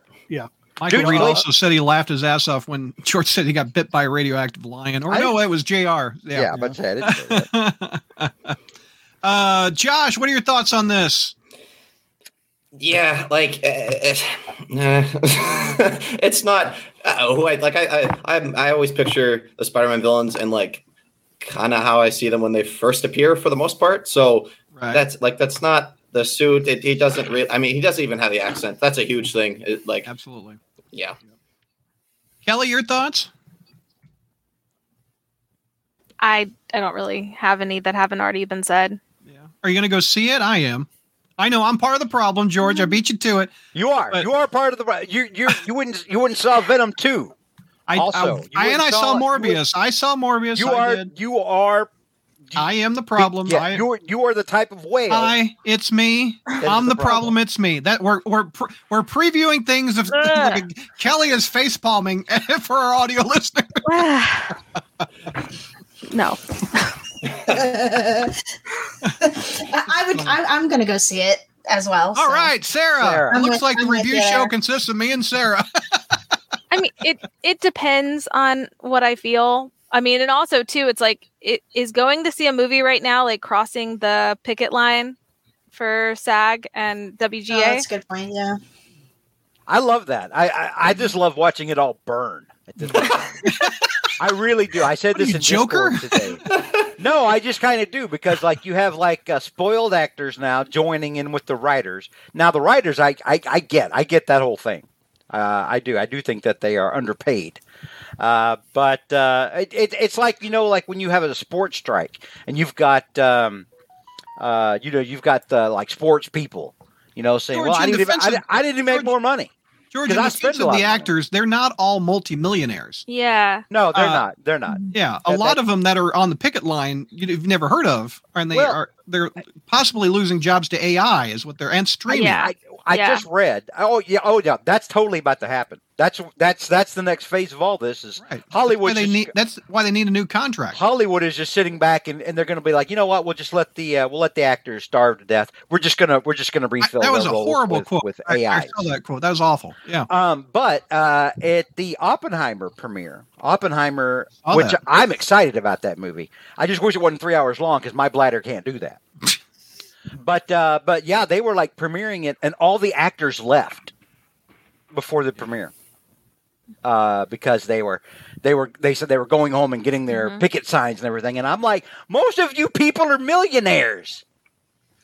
Michael Dude, Reed well- also said he laughed his ass off when (laughs) George said he got bit by a radioactive lion. Or I- no, it was Jr. Yeah, Yeah. but I didn't say (laughs) uh, Josh, what are your thoughts on this? Yeah, like uh, uh, (laughs) it's not. Uh, I like. I I I'm, I always picture the Spider-Man villains and like kind of how I see them when they first appear for the most part. So Right. that's like that's not the suit. It, he doesn't really. I mean, he doesn't even have the accent. That's a huge thing. It, like, Absolutely. Yeah. Kelly, your thoughts? I I don't really have any that haven't already been said. Yeah. Are you going to go see it? I am. I know I'm part of the problem, George. I beat you to it. You are. But- you are part of the. You you you wouldn't you wouldn't saw Venom two. I, Also, I, I- and I saw- saw you would- Morbius. I saw Morbius. You I are did. you are. I am the problem. Yeah, I, you are you are the type of whale. Hi, it's me. that is I'm the, problem. problem. It's me. That we're we're pre- we're previewing things. Of Ah. Kelly is face palming (laughs) for our audio listeners. no. I would. I, I'm going to go see it as well. All so. right, Sarah. Sarah. It looks with- like the I'm with review you show consists of me and Sarah. (laughs) I mean, it it depends on what I feel. I mean, and also too, it's like it is going to see a movie right now, like crossing the picket line for SAG and WGA. Oh, WGA. that's a good point. Yeah. I love that. I, I I just love watching it all burn. At this. (laughs) I really do. I said What this you, in Joker? Discord today. no, I just kind of do because like you have like uh, spoiled actors now joining in with the writers. Now the writers, I I, I get, I get that whole thing. Uh, I do. I do think that they are underpaid. Uh, but uh, it, it, it's like you know, like when you have a sports strike and you've got, um, uh, you know, you've got the like sports people, you know, saying, George, "Well, I in didn't, even, I, defense of- didn't- I didn't make George- more money." George, 'Cause in I defense spend a of lot the of actors, they're not all multimillionaires. yeah. No, they're Uh, not. They're not. Yeah, a That- lot that- of them that are on the picket line you've never heard of, and they Well- are they're possibly losing jobs to AI, is what they're and streaming. Yeah. I, I Yeah. just read. Oh yeah. Oh yeah. That's totally about to happen. That's that's that's the next phase of all this. Is Right. Hollywood? Why they need, that's why they need a new contract. Hollywood is just sitting back and, and they're going to be like, you know what? We'll just let the uh, we'll let the actors starve to death. We're just gonna we're just gonna I- refill. that was a horrible with, quote. with AI. I saw that quote. That was awful. Yeah. Um, but uh, at the Oppenheimer premiere, Oppenheimer, which that. I'm excited about that movie. I just wish it wasn't three hours long because my bladder can't do that. but uh, but yeah, they were like premiering it, and all the actors left before the premiere uh, because they were they were they said they were going home and getting their Mhm. picket signs and everything. And I'm like, most of you people are millionaires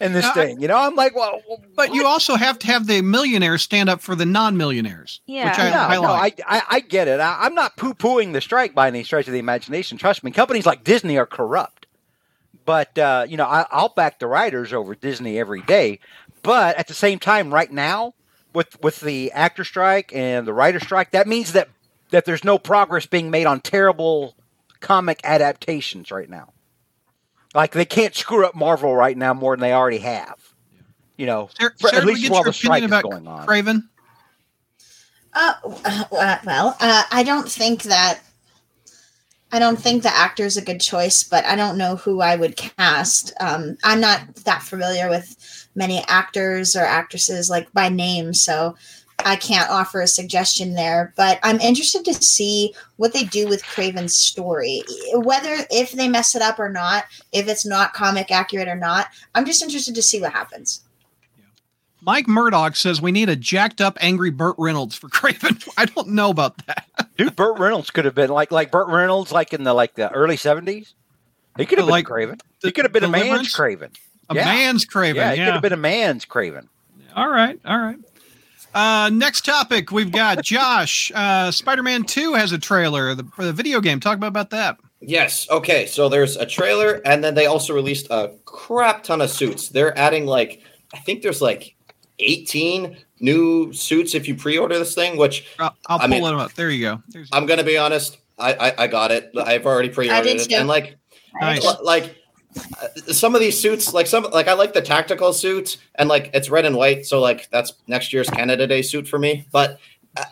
in this I- thing, you know. I'm like, well, But you also have to have the millionaires stand up for the non-millionaires. Yeah. Which I, yeah, I no, like. I, I, I get it. I, I'm not poo pooing the strike by any stretch of the imagination. Trust me, companies like Disney are corrupt. But, uh, you know, I, I'll back the writers over Disney every day. But at the same time, right now, with, with the actor strike and the writer strike, that means that, that there's no progress being made on terrible comic adaptations right now. Like, they can't screw up Marvel right now more than they already have. You know, Sarah, for- Sarah, at least get while the strike opinion is going on. Kraven. Uh, uh, well, uh, I don't think that. I don't think the actor is a good choice, but I don't know who I would cast. Um, I'm not that familiar with many actors or actresses like by name, so I can't offer a suggestion there. But I'm interested to see what they do with Kraven's story, whether if they mess it up or not, if it's not comic accurate or not. I'm just interested to see what happens. Mike Murdoch says we need a jacked up, angry Burt Reynolds for (laughs) Kraven. I don't know about that. Dude, Burt Reynolds could have been like like Burt Reynolds, like in the like the early seventies. He could have been Like Kraven. the- He could have been a man's Kraven. A Yeah. man's Kraven. Yeah, Yeah. he could have been a man's Kraven. All right. All right. Uh, next topic we've got (laughs) Josh. Uh, Spider-Man Two has a trailer the, for the video game. Talk about, about that. Yes. Okay. So there's a trailer, and then they also released a crap ton of suits. They're adding like I think there's like 18 new suits if you pre-order this thing. Which I'll, I'll I pull mean- them up. There you go. There's, I'm gonna be honest, I I, I got it. I've already pre-ordered did it, too. and like Nice. L- like uh, some of these suits like some like i like the tactical suits and like it's red and white so like that's next year's canada day suit for me but uh,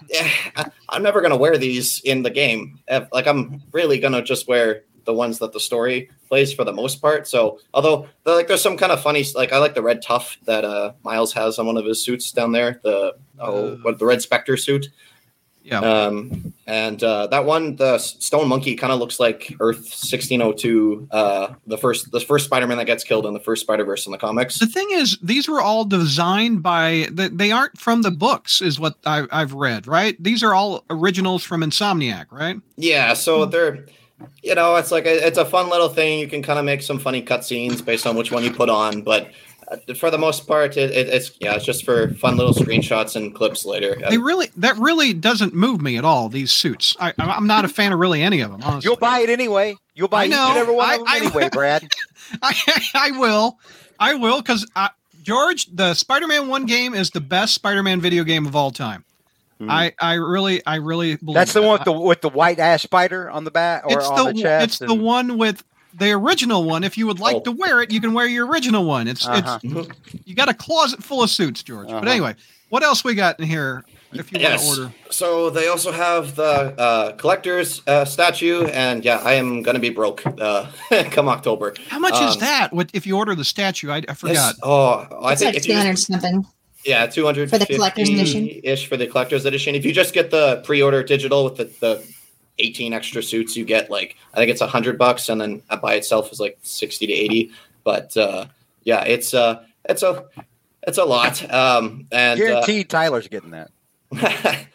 I- (sighs) i'm never gonna wear these in the game like i'm really gonna just wear the ones that the story plays for the most part so although like there's some kind of funny like i like the red tough that uh miles has on one of his suits down there the oh Uh, what the red specter suit yeah. um, and uh, that one, the Stone Monkey, kind of looks like Earth 1602, uh, the first the first Spider-Man that gets killed in the first Spider-Verse in the comics. the thing is, these were all designed by. They, they aren't from the books, is what I, I've read. Right? These are all originals from Insomniac. Right? Yeah, so they're, you know, it's like a, it's a fun little thing. You can kind of make some funny cutscenes based on which one you put on, but uh, for the most part, it, it, it's yeah, it's just for fun little screenshots and clips later. They really that really doesn't move me at all. These suits. I, I'm not a fan of really any of them. Honestly. You'll buy it anyway. You'll buy I each know. and one I- of them I- anyway, Brad. (laughs) I, I will. I will because George, the Spider-Man One game is the best Spider-Man video game of all time. Mhm. I, I really, I really believe That's the that. one with the with the white ass spider on the back or It's on the, the, chest. it's the one with the original one. If you would like Oh. to wear it, you can wear your original one. It's Uh-huh. it's you got a closet full of suits, George. But Uh-huh. anyway, what else we got in here? if you Yes. want to order. So they also have the uh, collector's uh, statue, and yeah, I am gonna be broke uh, (laughs) come October. How much is Um, that? What if you order the statue? I, I forgot. oh, I It's think like if you two hundred something. Yeah, two hundred For the collector's edition? ish for the collector's edition. If you just get the pre-order digital with the, the eighteen extra suits, you get like I think it's a hundred bucks, and then by itself is like sixty to eighty. But uh, yeah, it's uh, it's a it's a lot. Um, and uh, Tyler's getting that. (laughs)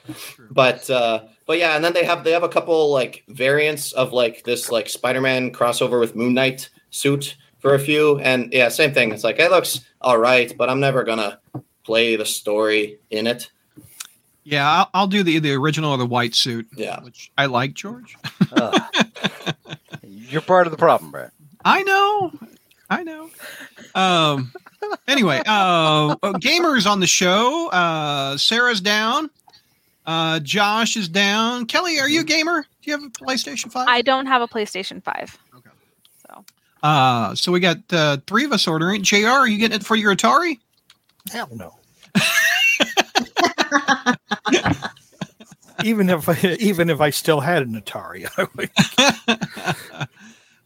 but uh but yeah and then they have they have a couple like variants of like this like spider-man crossover with moon knight suit for a few and yeah same thing it's like it looks all right but i'm never gonna play the story in it Yeah, I'll, I'll do the the original or the white suit, yeah which I like, George. Ugh. (laughs) You're part of the problem, Brad. I know, I know. Um. Anyway, uh, gamers on the show. Uh, Sarah's down. Uh, Josh is down. Kelly, are you a gamer? Do you have a PlayStation Five? I don't have a PlayStation 5. Okay. So Uh, so we got uh, three of us ordering. Jr., are you getting it for your Atari? Hell no. (laughs) even if I, even if I still had an Atari, (laughs)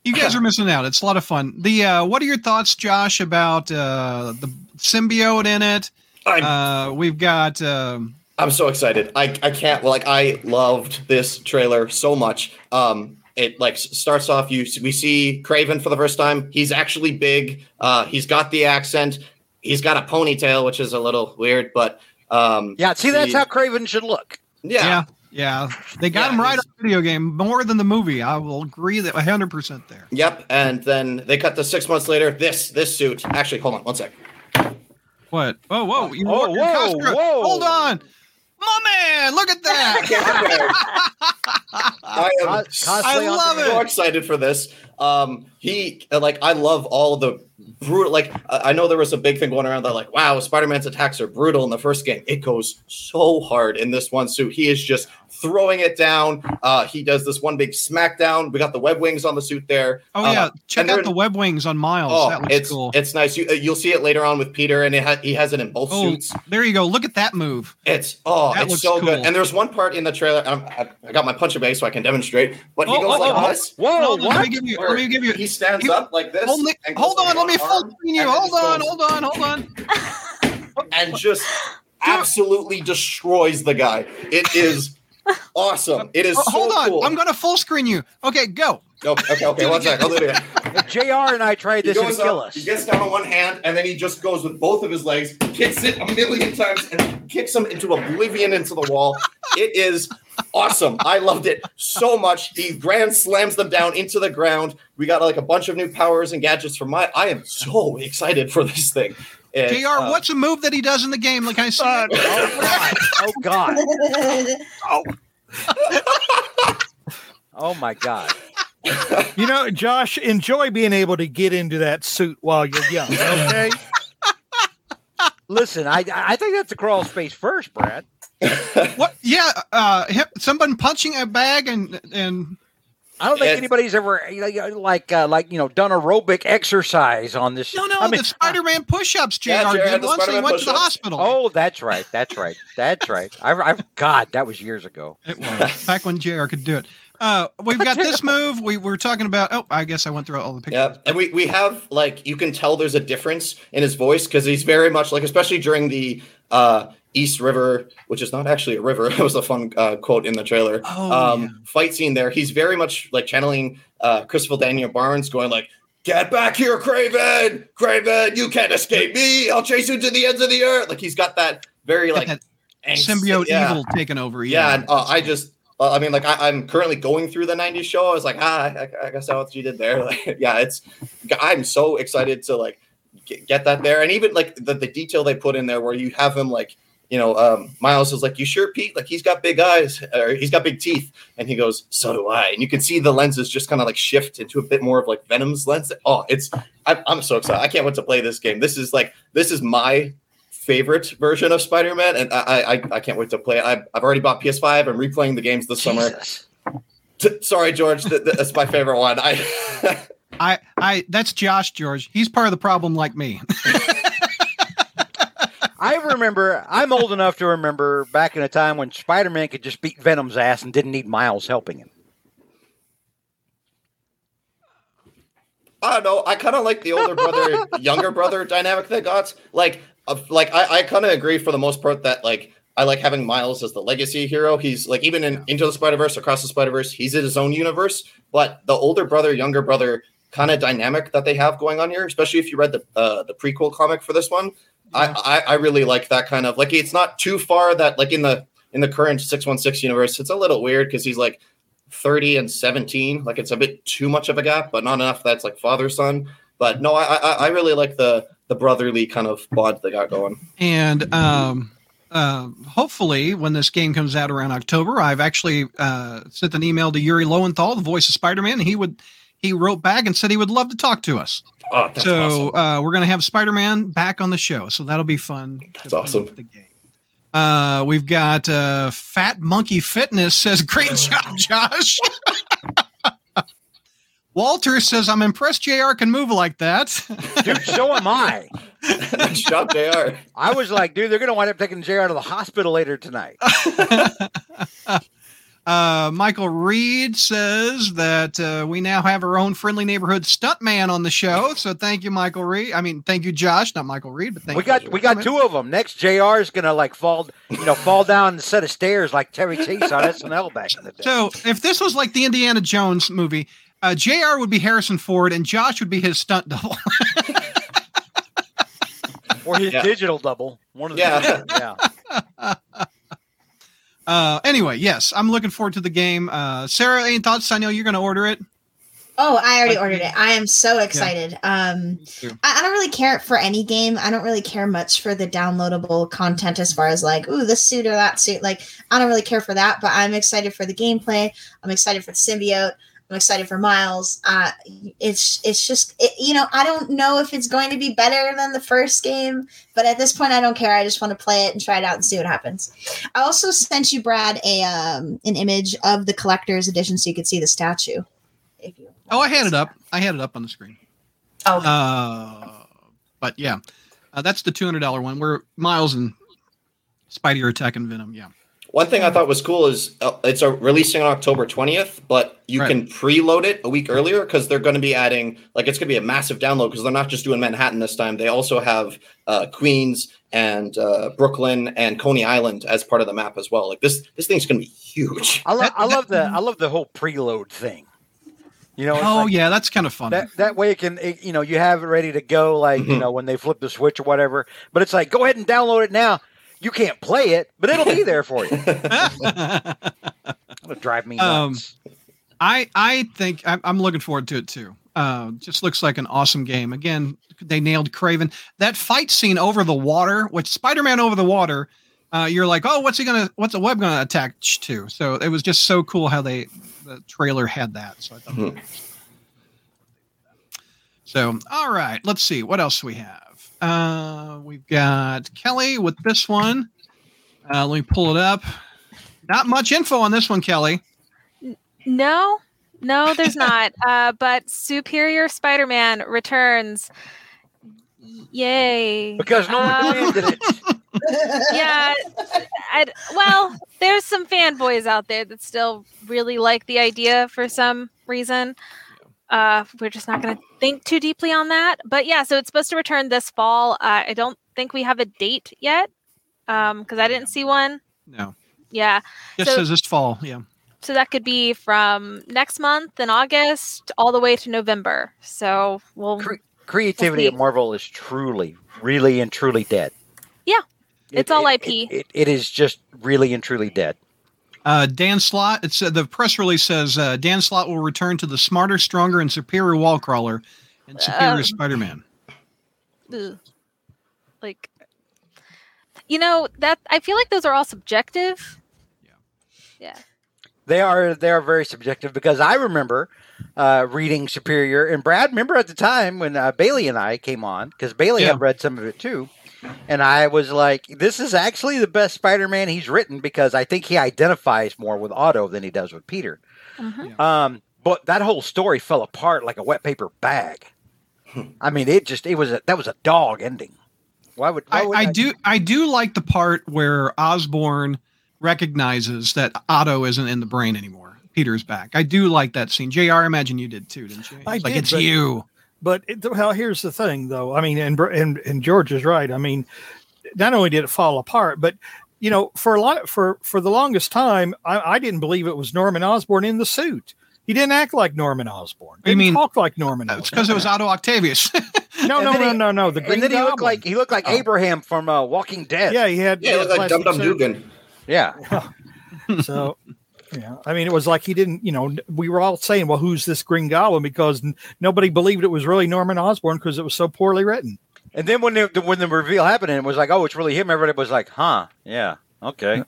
you guys are missing out. It's a lot of fun. The uh, what are your thoughts, Josh, about uh, the symbiote in it? Uh, we've got um, I'm so excited i i can't like i loved this trailer so much um it like starts off you we see kraven for the first time he's actually big uh he's got the accent he's got a ponytail which is a little weird but um Yeah, see, that's the- how Kraven should look. yeah yeah. yeah, They got Yeah, him right on the video game more than the movie. I will agree that 100 percent there. Yep, and then they cut the six months later. This this suit. Actually, hold on one sec. What? Oh, whoa! You Oh, whoa, customer- whoa. Hold on, my man! Look at that! (laughs) I am Cos- so cosplay on love demand. it. excited for this. Um, he like I love all the brutal. Like I know there was a big thing going around that like wow, Spider-Man's attacks are brutal in the first game. It goes so hard in this one suit. He is just throwing it down. Uh, he does this one big smackdown. We got the web wings on the suit there. Oh Uh, yeah, check out the web wings on Miles. Oh, that looks it's cool. it's nice. You, uh, you'll see it later on with Peter, and it ha- he has it in both oh, suits. there you go. Look at that move. It's oh, That it's looks so good. And there's one part in the trailer. I'm, I, I got my punching bag so I can demonstrate. But he Oh, goes oh, like oh, this. Whoa, Hold on, let me give you. where Let me give you. He stands he- up like this. Hold, me, and goes hold on, let me full screen you. Hold on, hold on, hold (laughs) on. and just absolutely destroys the guy. It is awesome. It is Oh, so hold on, cool. I'm gonna full screen you. Okay, go. Okay, okay, okay. One sec. I'll do it again. (laughs) JR and I tried this and kill up, us. he gets down on one hand, and then he just goes with both of his legs, kicks it a million times, and kicks him into oblivion into the wall. It is awesome. I loved it so much. He grand slams them down into the ground. We got like a bunch of new powers and gadgets for my. I am so excited for this thing. And, Jr. uh, what's a move that he does in the game? Like I said, (laughs) Oh God! Oh God! (laughs) Oh my God! (laughs) You know, Josh, enjoy being able to get into that suit while you're young. Okay. Listen, I I think that's a crawl space first, Brad. what? Yeah, uh, him, someone punching a bag and and I don't think It's- anybody's ever like uh, like you know done aerobic exercise on this. no, no, I mean, the Spider-Man push-ups. Jr. Yeah, did once he Spider-Man went to the hospital. Oh, that's right. That's right. That's right. I, I God, that was years ago. It was back when JR could do it. Uh, we've got this (laughs) move. We were talking about. Oh, I guess I went through all the pictures. Yeah, and we we have like you can tell there's a difference in his voice because he's very much like, especially during the uh, East River, which is not actually a river. (laughs) it was a fun uh, quote in the trailer. Oh, um, yeah. Fight scene there. He's very much like channeling uh, Christopher Daniel Barnes, going like, "Get back here, Kraven! Kraven, you can't escape me! I'll chase you to the ends of the earth!" Like he's got that very like that angst- symbiote yeah. evil taking over. Yeah, Yeah, and uh, I just, uh, I mean, like I, I'm currently going through the '90s show. I was like, ah, I, I guess that's what you did there. (laughs) Like, yeah, it's. I'm so excited to like get, get that there, and even like the, the detail they put in there, where you have him like, you know, um, Miles is like, "You sure, Pete? Like he's got big eyes, or he's got big teeth," and he goes, "So do I." And you can see the lenses just kind of like shift into a bit more of like Venom's lens. Oh, it's. I, I'm so excited. I can't wait to play this game. This is like, this is my favorite version of Spider-Man, and I I, I can't wait to play it. I've, I've already bought PS5. I'm replaying the games this summer. T- sorry, George, th- th- that's my favorite one. I (laughs) I, I. That's Josh George. He's part of the problem, like me. (laughs) I remember. I'm old enough to remember back in a time when Spider-Man could just beat Venom's ass and didn't need Miles helping him. I don't know. I kind of like the older brother, (laughs) younger brother dynamic they got. Like, uh, like I, I kind of agree for the most part that like I like having Miles as the legacy hero. He's like even in Into the Spider Verse, Across the Spider Verse, he's in his own universe. But the older brother, younger brother kind of dynamic that they have going on here, especially if you read the uh, the prequel comic for this one, I, I I really like that kind of like it's not too far that like in the in the current six one six universe, it's a little weird because he's like 30 and 17 like it's a bit too much of a gap but not enough that's like father son. But no I, I i really like the the brotherly kind of bond they got going. And um, uh, hopefully, when this game comes out around October, I've actually uh, sent an email to Yuri Lowenthal, the voice of Spider-Man. And he would he wrote back and said he would love to talk to us. oh that's so awesome uh, we're gonna have Spider-Man back on the show, so that'll be fun. to That's awesome. The game. Uh, we've got uh, Fat Monkey Fitness says, "Great job, Josh." (laughs) Walter says, "I'm impressed. Jr. can move like that." Dude, so am I. (laughs) nice job jr I was like, dude, they're gonna wind up taking Jay out of the hospital later tonight. (laughs) Uh, Michael Reed says that uh, we now have our own friendly neighborhood stuntman on the show. So thank you, Michael Reed. I mean, thank you, Josh, not Michael Reed, but thank we you. got for we got two of them. Next, Jr. is gonna like fall, you know, fall down a set of stairs like Terry Chase on SNL back in the day. So if this was like the Indiana Jones movie, uh, Jr. would be Harrison Ford and Josh would be his stunt double. (laughs) or his Yeah. digital double. One of the Yeah. yeah. Uh, anyway, yes, I'm looking forward to the game. Uh, Sarah, any thoughts? I know you're going to order it. Oh, I already ordered it. I am so excited. Um. I, I don't really care for any game. I don't really care much for the downloadable content as far as like, ooh, this suit or that suit. Like, I don't really care for that, but I'm excited for the gameplay. I'm excited for the symbiote. I'm excited for Miles. Uh, it's it's just it, you know I don't know if it's going to be better than the first game, but at this point I don't care. I just want to play it and try it out and see what happens. I also sent you Brad a um, an image of the collector's edition so you could see the statue. If you Oh, I had it up. I had it up on the screen. Oh, Uh, but yeah, uh, that's the two hundred dollar one. Where Miles and Spidey are attacking Venom. Yeah. One thing i thought was cool is uh, it's a releasing on october 20th but you Right. can preload it a week earlier because they're going to be adding like it's going to be a massive download because they're not just doing manhattan this time they also have uh, queens and uh, brooklyn and coney island as part of the map as well like this this thing's going to be huge I love I love the I love the whole preload thing. You know, Oh like- yeah, that's kind of fun. That that way it can it, you know you have it ready to go like you Mhm. know when they flip the switch or whatever. But it's like go ahead and download it now. You can't play it, but it'll be there for you. (laughs) It'll drive me Um, nuts. I I think I'm, I'm looking forward to it too. Uh, just looks like an awesome game. Again, they nailed Kraven. That fight scene over the water, which Spider-Man over the water, uh, you're like, oh, what's he gonna, what's the web gonna attach to? So it was just so cool how they the trailer had that. So I thought. Mhm. So all right, let's see what else we have. Uh, we've got Kelly with this one. Uh, let me pull it up. Not much info on this one, Kelly. No, no, there's not. (laughs) Uh, but Superior Spider-Man returns. Yay! because no one um, demanded it. (laughs) yeah, I'd, well, there's some fanboys out there that still really like the idea for some reason. Uh, we're just not going to think too deeply on that. But yeah, so it's supposed to return this fall. Uh, I don't think we have a date yet because I didn't see one. No, Yeah, just So- says this fall. Yeah. so that could be from next month in August all the way to November. So we'll Cre- Creativity see. at Marvel is truly, really, and truly dead. Yeah, It- it's all IP. It, it- it is just really and truly dead. Uh, Dan Slott. It's uh, the press release says uh, Dan Slott will return to the smarter, stronger, and superior wall crawler and superior Um, Spider-Man. Like you know that I feel like those are all subjective. Yeah. Yeah. They are they are very subjective because I remember uh, reading Superior and Brad. Remember at the time when uh, Bailey and I came on because Bailey Yeah. had read some of it too, and I was like, "This is actually the best Spider-Man he's written because I think he identifies more with Otto than he does with Peter." Mhm. Um, but that whole story fell apart like a wet paper bag. I mean, it just it was a, that was a dog ending. Why would why I, would I do I do like the part where Osborn recognizes that Otto isn't in the brain anymore. Peter's back. I do like that scene. Jr. I imagine you did too, didn't you? I It's like did, it's but- you. But it, well, here's the thing, though. I mean, and, and and George is right. I mean, not only did it fall apart, but you know, for a lot for for the longest time, I, I didn't believe it was Norman Osborn in the suit. He didn't act like Norman Osborn. He Didn't mean- talk like Norman It's Osborn. because it was Otto Octavius. (laughs) (laughs) no, And no, no, no, no. The Green and then he looked like he looked like Oh. Abraham from uh, Walking Dead. yeah, he had Yeah, he he looked had like Dum Dum surgery. Dugan. yeah. (laughs) So, yeah, I mean, it was like he didn't, you know, we were all saying, well, who's this Green Goblin? Because n- nobody believed it was really Norman Osborn because it was so poorly written. And then when the when the reveal happened and it was like, oh, it's really him. Everybody was like, huh, yeah, okay.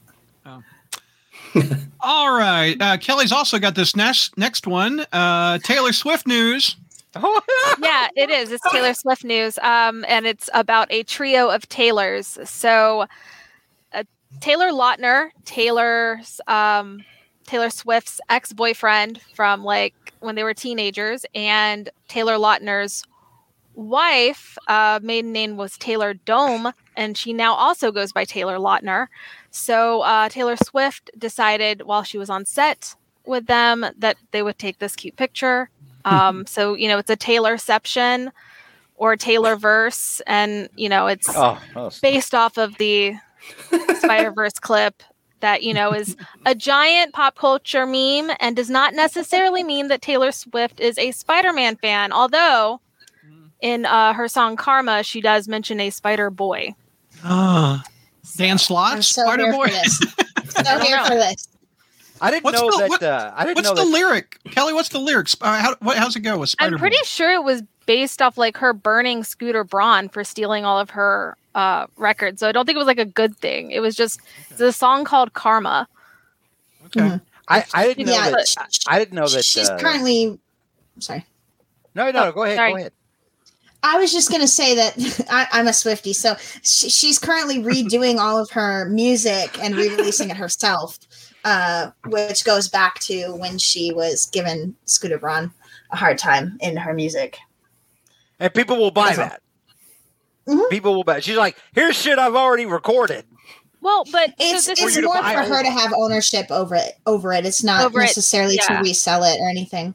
(laughs) All right. Uh, Kelly's also got this next next one. Uh, Taylor Swift news. (laughs) yeah, it is. It's Taylor Swift news, um, and it's about a trio of Taylors. So, uh, Taylor Lautner, Taylor's um, Taylor Swift's ex boyfriend from like when they were teenagers, and Taylor Lautner's wife, uh, maiden name was Taylor Dome, and she now also goes by Taylor Lautner. So uh, Taylor Swift decided while she was on set with them that they would take this cute picture. (laughs) Um, so you know, it's a Taylorception or Taylor verse, and you know, it's Oh, based off of the (laughs) Spider Verse clip that you know is a giant pop culture meme and does not necessarily mean that Taylor Swift is a Spider-Man fan. Although in uh, her song Karma, she does mention a Spider Boy. Uh, Dan I'm Slott, so Spider Boy. for this. (laughs) So here for this. I didn't What's know the- that. what- uh, I didn't What's know the that. lyric, Kelly? What's the lyrics? Uh, how, what, how's it go with Spider I'm pretty sure it was based off like her burning Scooter Braun for stealing all of her uh, records. So I don't think it was like a good thing. It was just it's a song called Karma. Okay. I, I didn't know Yeah, that. but I, I didn't know that. She's uh, currently. Sorry. No, no, Oh, go ahead. sorry. Go ahead. I was just going to say that (laughs) I, I'm a Swifty, so she, she's currently redoing all of her music and re-releasing it herself, uh, which goes back to when she was given Scooter Braun a hard time in her music. And people will buy that. Mhm. People will bet. She's like, here's shit I've already recorded. Well, but It's this it's more for her of to have ownership over it. Over it, it's not Over it, necessarily yeah. to resell it or anything.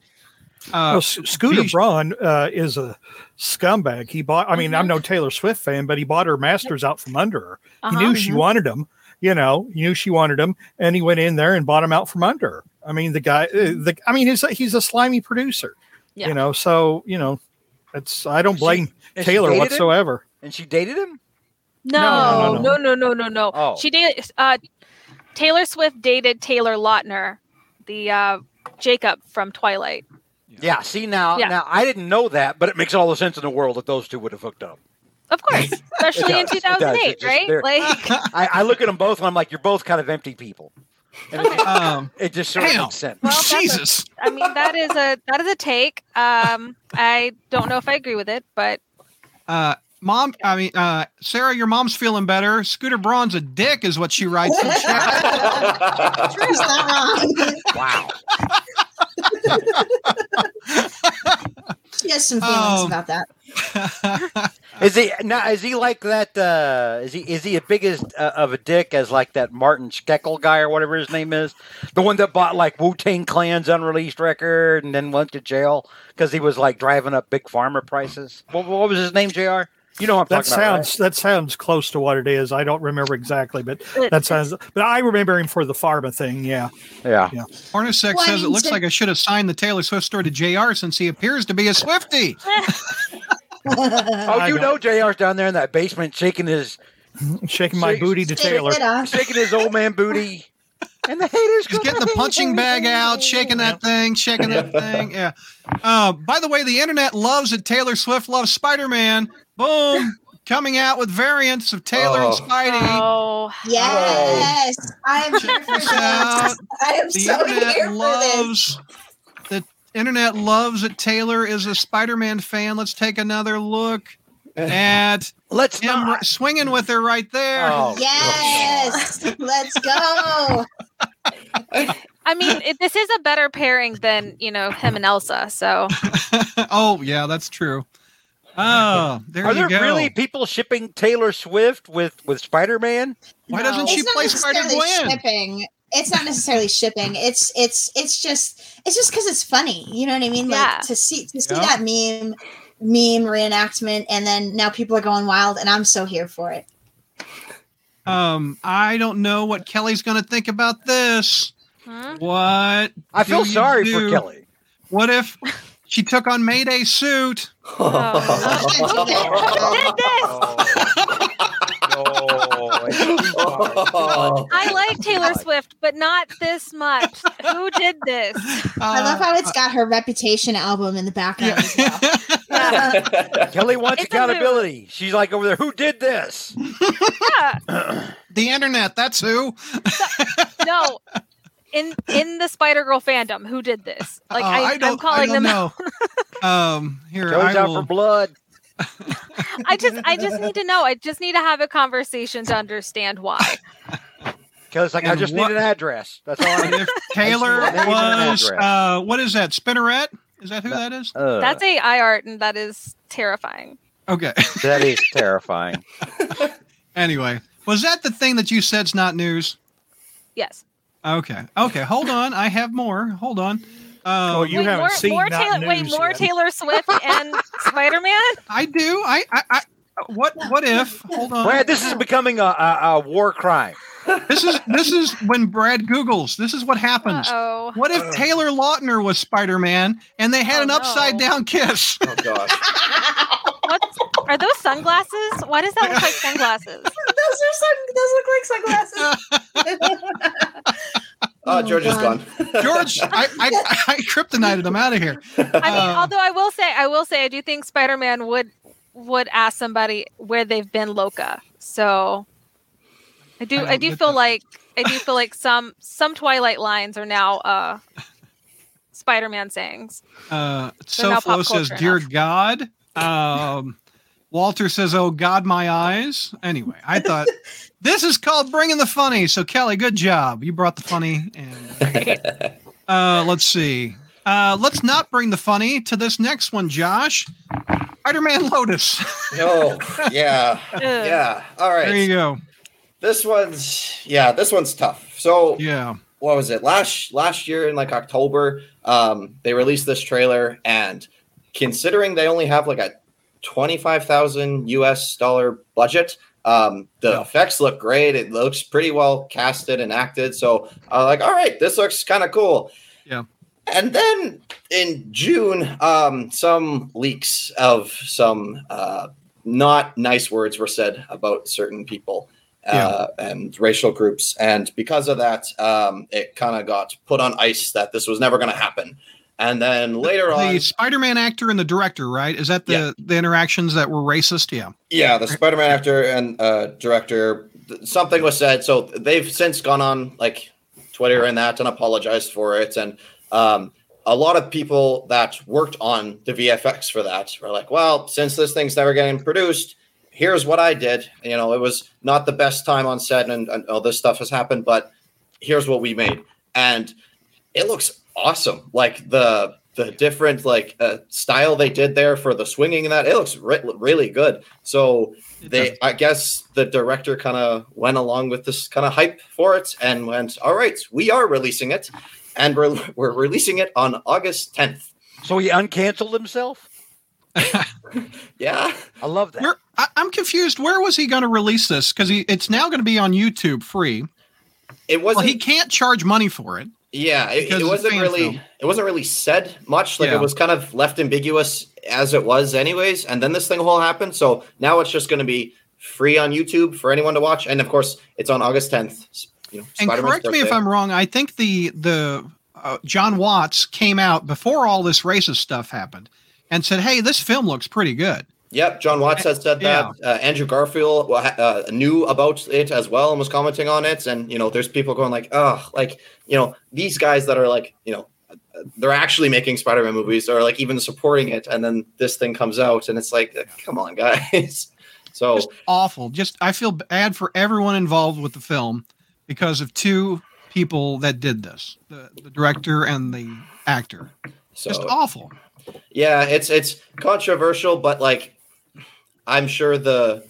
Uh, Well, S- Scooter he- Braun uh, is a scumbag. He bought. I mean, Mhm. I'm no Taylor Swift fan, but he bought her masters out from under her. Uh-huh. He knew she Mhm. wanted them. You know, he knew she wanted them, and he went in there and bought them out from under her. I mean, the guy. uh, The I mean, he's a, he's a slimy producer. Yeah. You know, so you know, it's I don't blame she Taylor dated him? whatsoever. And she dated him. No, no, no, no, no, no, no. Oh. She dated uh, Taylor Swift dated Taylor Lautner, the uh, Jacob from Twilight. Yeah. See now, Yeah. now I didn't know that, but it makes all the sense in the world that those two would have hooked up. Of course, (laughs) especially in does, it 2008, just right? Like, (laughs) I, I look at them both and I'm like, you're both kind of empty people. And it, um, it just sort of makes sense. Well, Jesus. I mean, that is a that is a take. Um, I don't know if I agree with it, but Uh, mom, I mean, uh, Sarah, your mom's feeling better. Scooter Braun's a dick, is what she writes in chat. Drew's not wrong. Wow. she has some feelings Oh. about that. (laughs) Is he now? Is he like that? Uh, is he is he as big as uh, of a dick as like that Martin Steckel guy or whatever his name is, the one that bought like Wu Tang Clan's unreleased record and then went to jail because he was like driving up big pharma prices. What, what was his name, Jr. You know what I'm That talking about, sounds that sounds close to what it is. I don't remember exactly, but it- that sounds. But I remember him for the pharma thing. Yeah. right? Yeah. Hornacek Well, I says it looks to- like I should have signed the Taylor Swift story to JR since he appears to be a Swifty. (laughs) Oh, you don't- know, Jr.'s down there in that basement shaking his (laughs) shaking my Shake- booty to Taylor. it off. shaking his old man booty, and the haters. He's getting the punching bag out, shaking that thing, shaking that thing. Yeah. Uh, by the way, the internet loves it. Taylor Swift loves Spider Man. Boom. (laughs) Coming out with variants of Taylor and Oh. Spidey. oh, Yes, I am here for this out. I am The so here internet for this. loves the internet loves that Taylor is a Spider-Man fan. Let's take another look at (laughs) Let's him not. swinging with her right there. Oh, Yes, let's go. (laughs) (laughs) I mean, it, this is a better pairing than you know him and Elsa. So (laughs) oh yeah, that's true. Oh, there Are you there go. really people shipping Taylor Swift with with Spider Man? Why No, doesn't she it's play Spider necessarily Gwen? Shipping. It's not necessarily shipping. It's it's it's just it's just because it's funny. You know what I mean? Like Yeah. to see to see Yeah. that meme meme reenactment, and then now people are going wild, and I'm so here for it. Um, I don't know what Kelly's going to think about this. Hmm? What? I feel sorry do? for Kelly. What if she took on Mayday suit? (laughs) Oh, it's too (laughs) far. I like Taylor Swift, but not this much. Who did this? I love Uh, how it's got her reputation album in the background as well. yeah. (laughs) Kelly wants It's accountability. She's like over there. Who did this? Yeah. the internet. That's who. No. In in the Spider Girl fandom, who did this? Like Uh, I, don't, I'm calling I don't them out. (laughs) um, here Kelly's I out will. for blood. I just I just need to know. I just need to have a conversation to understand why. Kelly's like, I just what- need an address. That's all I need. if Taylor I see a name and an was uh, what is that? Spinneret? Is that who that is? Uh, That's a eye art and that is terrifying. Okay. (laughs) that is terrifying. (laughs) anyway, was that the thing that you said's not news? Yes. Okay. Okay. Hold on. I have more. Hold on. Uh, Oh, you wait, haven't more, seen more Not Taylor, wait, more yet. Taylor Swift (laughs) and Spider Man? I do. I, I, I. What? What if? Hold on. Brad, this is becoming a, a, a war crime. This is this is when Brad Googles. This is what happens. Oh. What if Taylor Lautner was Spider Man and they had Oh, an no. upside down kiss? oh gosh. (laughs) What are those sunglasses? Why does that look like sunglasses? (laughs) those are sun. Those look like sunglasses. Oh, Oh, George is gone. (laughs) George, I, I, I kryptonited him out of here. I mean, Uh, although I will say, I will say, I do think Spider Man would would ask somebody where they've been Loca. So I do, I I, don't do get feel that. like I do feel like some some Twilight lines are now uh Spider Man sayings. Uh, They're now SoFlo pop says, "Dear enough." God." Um, Walter says, "Oh God, my eyes." Anyway, I thought (laughs) this is called bringing the funny. So Kelly, good job. You brought the funny. And uh, let's see. Uh, let's not bring the funny to this next one, Josh. Spider-Man Lotus. (laughs) oh, yeah. Yeah. All right. there you go. This one's yeah, this one's tough. So Yeah. what was it? Last last year in like October, um, they released this trailer and considering they only have like a 25,000 US dollar budget, um, the Yeah. effects look great. It looks pretty well casted and acted. So I was like, all right, this looks kind of cool. Yeah. And then in June, um, some leaks of some uh, not nice words were said about certain people uh, and racial groups. And because of that, um, it kind of got put on ice that this was never going to happen. And then later The on, the Spider-Man actor and the director, right? Is that the Yeah. the interactions that were racist? Yeah. yeah, the Spider Man actor and uh, director, th- something was said. So they've since gone on like Twitter and that and apologized for it. And um, a lot of people that worked on the VFX for that were like, well, since this thing's never getting produced, here's what I did. You know, it was not the best time on set and, and all this stuff has happened, but here's what we made. And it looks awesome. Like the the different like uh, style they did there for the swinging and that it looks re- really good. So they, I guess the director kind of went along with this kind of hype for it and went, all right, we are releasing it, and we're we're releasing it on August 10th. So he uncanceled himself. (laughs) Yeah, I love that. Where I, I'm confused. Where was he going to release this? Because he it's now going to be on YouTube free. it wasn't. Well, he can't charge money for it. Yeah, it, it wasn't really film. it wasn't really said much. Like Yeah. it was kind of left ambiguous as it was, anyways. And then this thing all happened. So now it's just going to be free on YouTube for anyone to watch. And of course, it's on August 10th. You know, And Spider-Man's correct me if. I'm wrong. I think the the uh, John Watts came out before all this racist stuff happened and said, "Hey, this film looks pretty good." Yep, John Watts has said that. Uh, Andrew Garfield uh, knew about it as well and was commenting on it. And you know, there's people going like, "Oh, like you know, these guys that are like, you know, uh, they're actually making Spider-Man movies or like even supporting it." And then this thing comes out, and it's like, "Come on, guys!" (laughs) so Just awful. Just I feel bad for everyone involved with the film because of two people that did this: the, the director and the actor. so Just awful. Yeah, it's it's controversial, but like I'm sure the.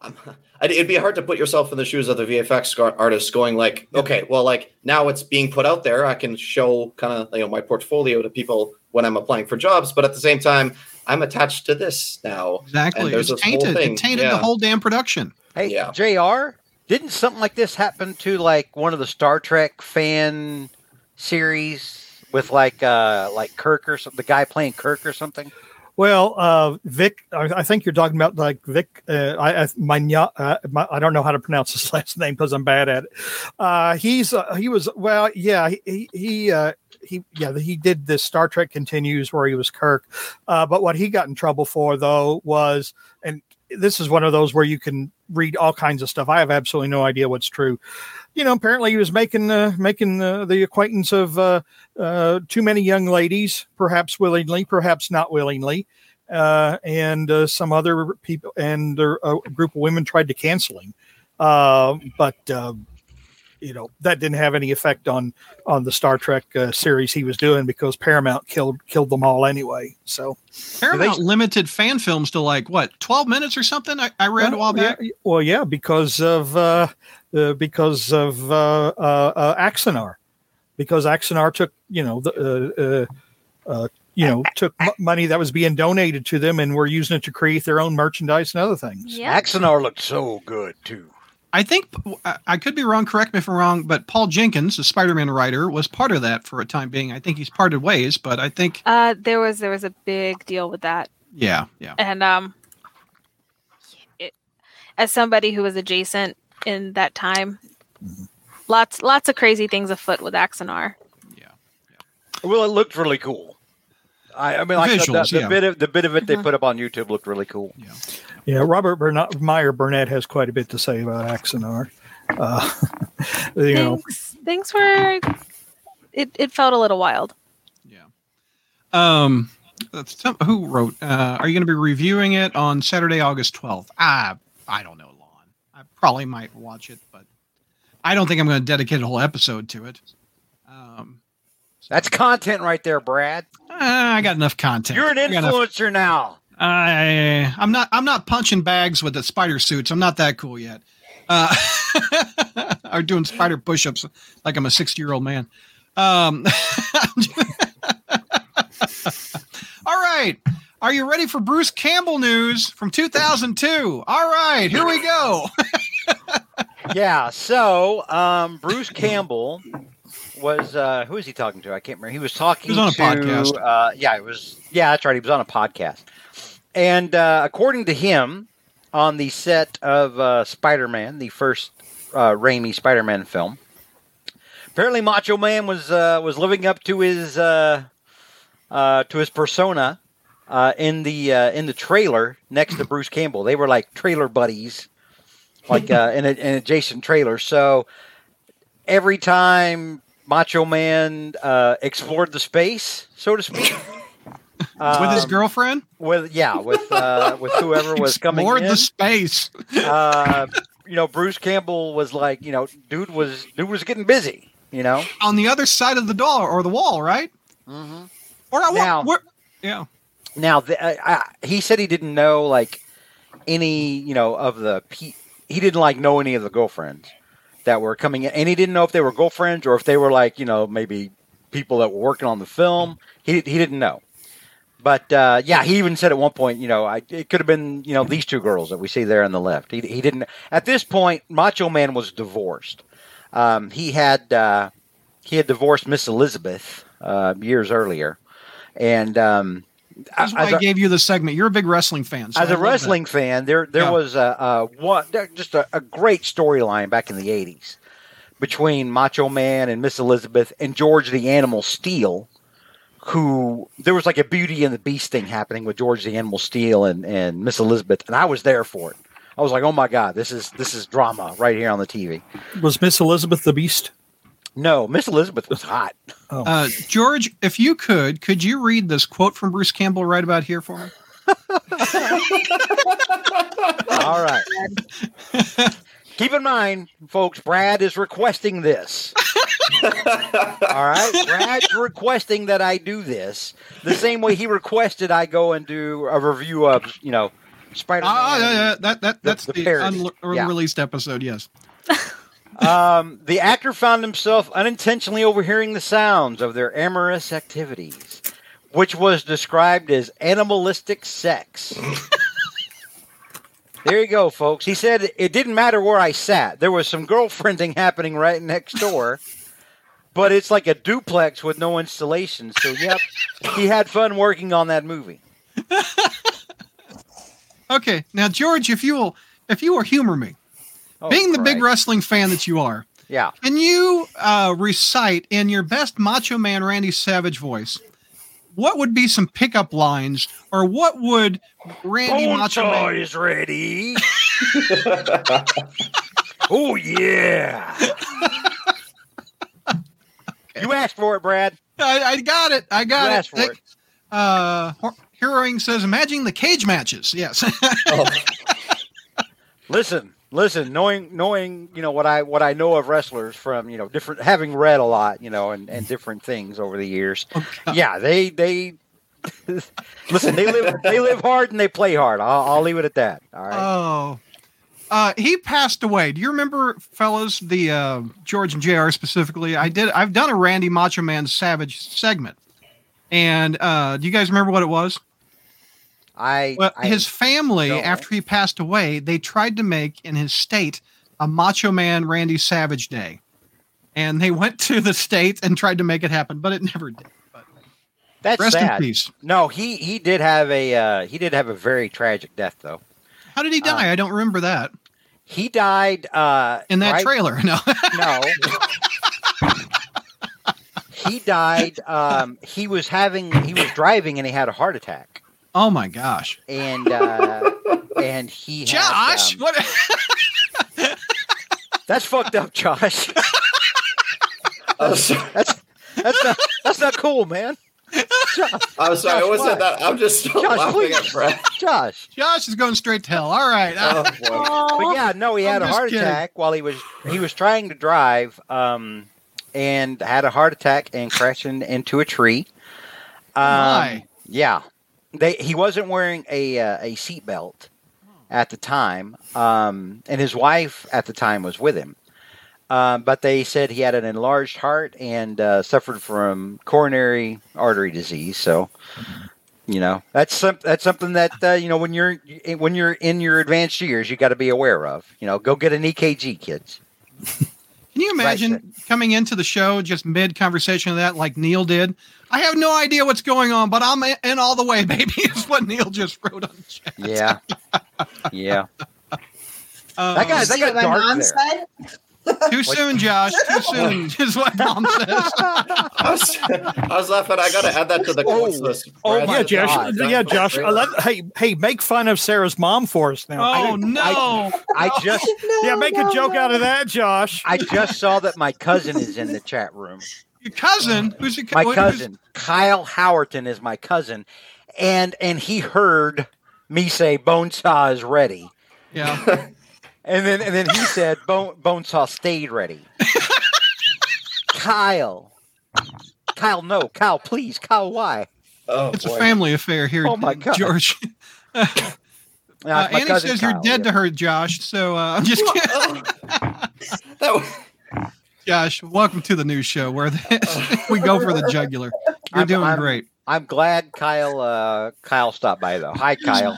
I'm, it'd be hard to put yourself in the shoes of the VFX gar- artist, going like, okay, well, like now it's being put out there. I can show kind of you know my portfolio to people when I'm applying for jobs, but at the same time, I'm attached to this now. Exactly. And there's It's this whole tainted. thing, It tainted yeah. the whole damn production. Hey, Yeah. Jr. Didn't something like this happen to like one of the Star Trek fan series with like uh like Kirk or something? The guy playing Kirk or something? Well, uh, Vic, I, I think you're talking about like Vic. Uh, I, I, my, uh, my, I don't know how to pronounce his (laughs) last name because I'm bad at it. Uh, he's uh, he was well, yeah, he he uh, he yeah he did this Star Trek Continues where he was Kirk. But what he got in trouble for though was, and this is one of those where you can read all kinds of stuff. I have absolutely no idea what's true. You know, apparently he was making uh, making uh, the acquaintance of uh, uh, too many young ladies, perhaps willingly, perhaps not willingly, uh, and uh, some other people and uh, a group of women tried to cancel him, uh, but uh, you know that didn't have any effect on on the Star Trek uh, series he was doing because Paramount killed killed them all anyway. So Paramount limited fan films to like what, twelve minutes or something? I, I read a while Well, yeah, back. well, yeah, because of because of uh, uh, uh, Axanar, because Axanar took you know the uh, uh, uh, you know took m- money that was being donated to them and were using it to create their own merchandise and other things. Yeah. Axanar looked so good too. I think I- I could be wrong. Correct me if I'm wrong, but Paul Jenkins, the Spider-Man writer, was part of that for a time being. I think he's parted ways, but I think Uh, there was there was a big deal with that, yeah, yeah. and um, it, as somebody who was adjacent in that time, lots lots of crazy things afoot with Axanar. Yeah. Well, it looked really cool. I, I mean, like the- Visuals, the, the yeah. bit of the bit of it they Mhm. put up on YouTube looked really cool. Yeah, yeah. Robert Burnett, Meyer Burnett has quite a bit to say about Axanar. Uh, (laughs) you know, Things things were it it felt a little wild. Yeah. Um, that's who wrote? Uh, are you going to be reviewing it on Saturday, August twelfth? Ah, I don't know, Lon. I probably might watch it, but I don't think I'm going to dedicate a whole episode to it. Um, That's content right there, Brad. uh, I got enough content. You're an influencer now. I I'm not I'm not punching bags with the spider suits. I'm not that cool yet. Uh, (laughs) or doing spider push-ups like I'm a 60 year old man. Um, (laughs) (laughs) all right. Are you ready for Bruce Campbell news from 2002? All right, here we go. (laughs) yeah. So, um, Bruce Campbell was uh, who was he talking to? I can't remember. He was talking He was on a to, podcast. Uh, yeah, it was. Yeah, that's right. He was on a podcast, and uh, according to him, on the set of uh, Spider-Man, the first uh, Raimi Spider-Man film, apparently Macho Man was uh, was living up to his uh, uh, to his persona. Uh, in the uh, in the trailer next to Bruce Campbell, they were like trailer buddies, like uh, in, a, in adjacent trailers. So every time Macho Man uh, explored the space, so to speak, (laughs) With his um, girlfriend, with yeah, with uh, with whoever was (laughs) coming explored in, the space. uh, you know, Bruce Campbell was like, you know, dude was dude was getting busy, you know. on the other side of the door or the wall, right? Mm-hmm. Or I Now- where, yeah. Now, the, uh, I, he said he didn't know like any, you know, of the pe- he didn't like know any of the girlfriends that were coming in, and he didn't know if they were girlfriends or if they were like, you know, maybe people that were working on the film. He he didn't know. But uh, yeah, he even said at one point, you know, I, it could have been, you know, these two girls that we see there on the left. He, he didn't. At this point, Macho Man was divorced. Um, he had uh, he had divorced Miss Elizabeth uh, years earlier, and um, That's why as I a- gave you the segment. You're a big wrestling fan. so as I a love that. wrestling fan, there there Yeah. was a, a one just a, a great storyline back in the '80s between Macho Man and Miss Elizabeth and George the Animal Steele, who there was like a Beauty and the Beast thing happening with George the Animal Steele and and Miss Elizabeth, and I was there for it. I was like, oh my god, this is this is drama right here on the TV. was Miss Elizabeth the Beast? No, Miss Elizabeth was hot. Uh, George, if you could, could you read this quote from Bruce Campbell right about here for me? (laughs) All right. Keep in mind, folks, Brad is requesting this. All right. Brad's requesting that I do this the same way he requested I go and do a review of, you know, Spider-Man. Ah, yeah, yeah, that that that's the the, parody. unle- Yeah. unreleased episode. Yes. Um, the actor found himself unintentionally overhearing the sounds of their amorous activities, which was described as animalistic sex. (laughs) there you go, folks. He said it didn't matter where I sat. There was some girlfriending (laughs) happening right next door, but it's like a duplex with no installation. So, yep, he had fun working on that movie. (laughs) Okay, now George, if you will, if you will humor me, Oh, being the big wrestling fan that you are, (laughs) yeah. can you uh, recite in your best Macho Man Randy Savage voice? What would be some pickup lines, or what would Randy Macho Bonesaw Man? is ready. (laughs) oh yeah. you asked for it, Brad. I, I got it. I You got asked it. for it. Uh, Hor- Heroing says, "Imagine the cage matches." Yes. (laughs) Oh, Listen, listen. Knowing, knowing, you know what I what I know of wrestlers from you know different, having read a lot, you know, and, and different things over the years. Yeah, they they (laughs) listen. They live they live hard and they play hard. I'll, I'll leave it at that. All right. Oh. Uh, he passed away. Do you remember, fellas, the uh, George and Jr. specifically? I did. I've done a Randy Macho Man Savage segment, and uh, do you guys remember what it was? I, Well, I his family, after he passed away, they tried to make in his state a Macho Man Randy Savage Day, and they (laughs) went to the state and tried to make it happen, but it never did. But that's rest sad. in peace. No, he he did have a uh, he did have a very tragic death though. How did he die? I don't remember that He died uh, in that right- trailer. (laughs) No. No. he died. Um, he was having he was driving and he had a heart attack, oh my gosh, and uh, (laughs) and he had, Josh, um, what? (laughs) that's fucked up, Josh. (laughs) I'm sorry. That's that's not that's not cool, man. Josh, I'm sorry. Josh, It wasn't what? that. I'm just still Josh, laughing please. at Brad. Josh. Josh is going straight to hell. All right. Oh. But yeah, no, he had I'm a heart kidding. attack while he was he was trying to drive, um, and had a heart attack and crashed into a tree. Um, my. Yeah, they he wasn't wearing a uh, a seatbelt at the time, um, and his wife at the time was with him. Um, but they said he had an enlarged heart and uh, suffered from coronary artery disease. So, you know, that's some, that's something that uh, you know when you're when you're in your advanced years, you got to be aware of. You know, go get an EKG, kids. Can you imagine coming into the show just mid conversation of that, like Neil did? I have no idea what's going on, but I'm in all the way, (laughs) baby. Is what Neil just wrote on the chat. Yeah, yeah. Uh, That guy- See got what my dark mom there. said? Too soon, Josh. Too (laughs) soon is what mom says. (laughs) I was, I was laughing. I got to add that to the quotes Oh. list. Oh Brad. my yeah, Josh. God. Yeah, Josh. uh, let- hey, hey, make fun of Sarah's mom for us now. Oh no! I (laughs) just No, yeah, make no, a joke no. out of that, Josh. I just saw that my cousin is in the chat room. Your cousin, who's your cousin? My who's- cousin, Kyle Howerton, is my cousin, and and he heard me say bone saw is ready, Yeah. And then and then he said Bone Bonesaw stayed ready. Kyle, Kyle, no, Kyle, please, Kyle, why? Oh, It's boy. a family affair here, Oh, my God. George. No, (laughs) Uh, Annie cousin says you're dead yeah. to her, Josh. So uh, I'm just kidding. Oh. that was, Josh, welcome to the new show where the, (laughs) (laughs) we go for the jugular. You're I'm- doing I'm- great. I'm glad Kyle uh, Kyle stopped by though. Hi, Kyle.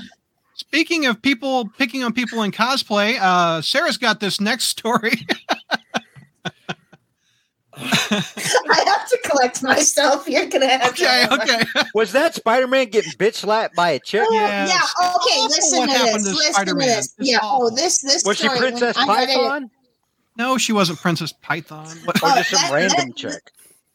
Speaking of people picking on people in cosplay, uh, Sarah's got this next story. (laughs) (laughs) I have to collect myself. You're gonna have okay, to. okay. okay. Was that Spider Man getting bitch slapped by a chick? Yes. Yeah. Okay. Listen what to happened this. to Listen to Spider-Man. this. It's Yeah. awful. Oh, this this Was she story. when Princess I read it- Python No, she wasn't Princess Python. What- or Oh, just some that- random that- chick?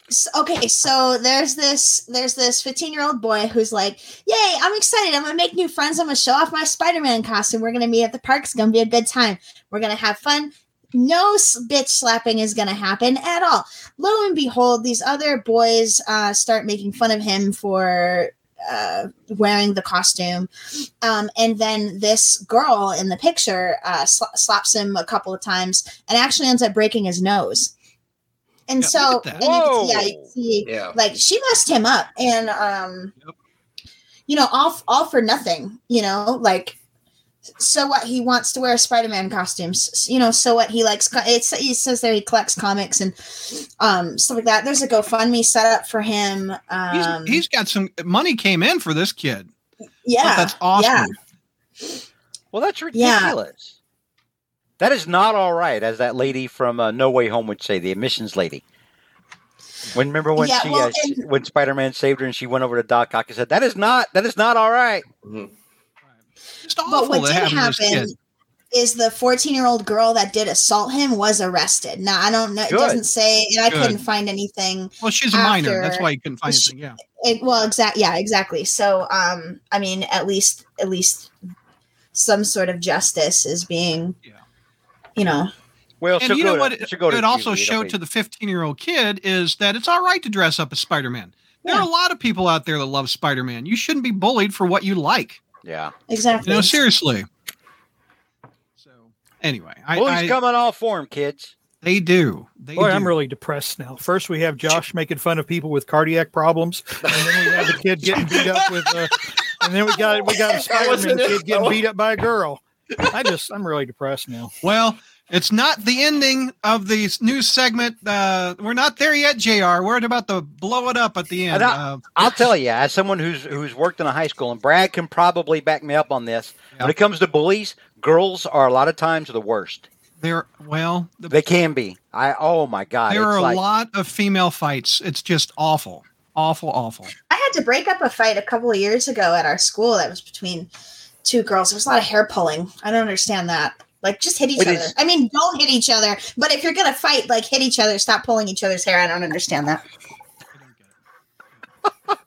S- okay so there's this there's this 15 year old boy who's like yay i'm excited. I'm gonna make new friends. I'm gonna show off my spider-man costume. We're gonna meet at the park. It's gonna be a good time. We're gonna have fun. No bitch slapping is gonna happen at all. Lo and behold these other boys uh, start making fun of him for uh, wearing the costume. Um, and then this girl in the picture uh, sla- slaps him a couple of times and actually ends up breaking his nose and Yeah, so look at that. and you can see, yeah, you Whoa. see yeah. like she messed him up and um you know all all for nothing you know like so what he wants to wear Spider-Man costumes. You know, so what he likes. It's he says that he collects comics and um stuff like that. There's a GoFundMe set up for him. He's, Um, he's got some money came in for this kid. yeah, that's awesome. Yeah. Well, that's Yeah. ridiculous. That is not all right, as that lady from uh, No Way Home would say, the admissions lady. When remember when Yeah, she, well, uh, she- and- when Spider Man saved her and she went over to Doc Ock and said, "That is not that is not all right." Mhm. Just awful But what did happen to this kid. happen is the 14 year old girl that did assault him was arrested. Now I don't know. It doesn't say, and I Good. couldn't find anything. Well, she's a minor. That's why you couldn't find She- anything. Yeah. It, well, exactly. Yeah, exactly. So, um, I mean, at least, at least, some sort of justice is being, Yeah. You know, Well, And you go know to- what? It, she'll go it also showed to the 15 year old kid is that it's all right to dress up as Spider Man. There Yeah. are a lot of people out there that love Spider Man. You shouldn't be bullied for what you like. yeah. exactly. You know, seriously. So anyway, I, Bullies I come in all form, kids. they do. They Boy, do. I'm really depressed now. First, we have Josh making fun of people with cardiac problems, and then we have the kid getting beat up with, uh, and then we got we got a (laughs) Spider-Man wasn't kid getting beat up by a girl. I just, I'm really depressed now. (laughs) Well, it's not the ending of the news segment. Uh, we're not there yet, Jr. We're about to blow it up at the end. And I- Uh, I'll tell you, as someone who's who's worked in a high school, and Brad can probably back me up on this. Yeah. When it comes to bullies, girls are a lot of times the worst. They're well, the, They can be. I oh my god, there it's are a like, lot of female fights. It's just awful, awful, awful. I had to break up a fight a couple of years ago at our school that was between two girls. There was a lot of hair pulling. I don't understand that. Like, just hit each It other. is- I mean, don't hit each other. But if you're gonna fight, like hit each other. Stop pulling each other's hair. I don't understand that. (laughs)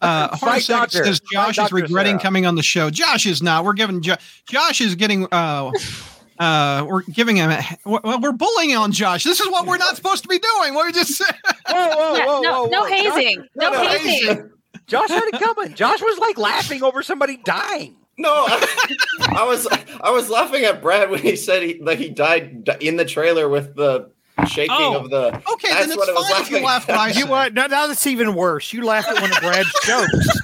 Uh, Fight Hornacek doctor. says Fight Josh is Dr. regretting Sarah. coming on the show. Josh is not. We're giving jo- Josh is getting. Uh, (laughs) uh, we're giving him. A, well, we're bullying on Josh. This is what we're not supposed to be doing. What we just said. whoa, whoa, Yeah, whoa, no, whoa, no whoa. Josh- hazing. No, no, hazing. Josh had it coming. Josh was like laughing over somebody dying. No, I, I was I was laughing at Brad when he said he that he died in the trailer with the shaking Oh, of the. Okay, That's then what I it's was fine if you laughing laugh what I You what? Now, now that's even worse. You laughed at one of Brad's (laughs) jokes.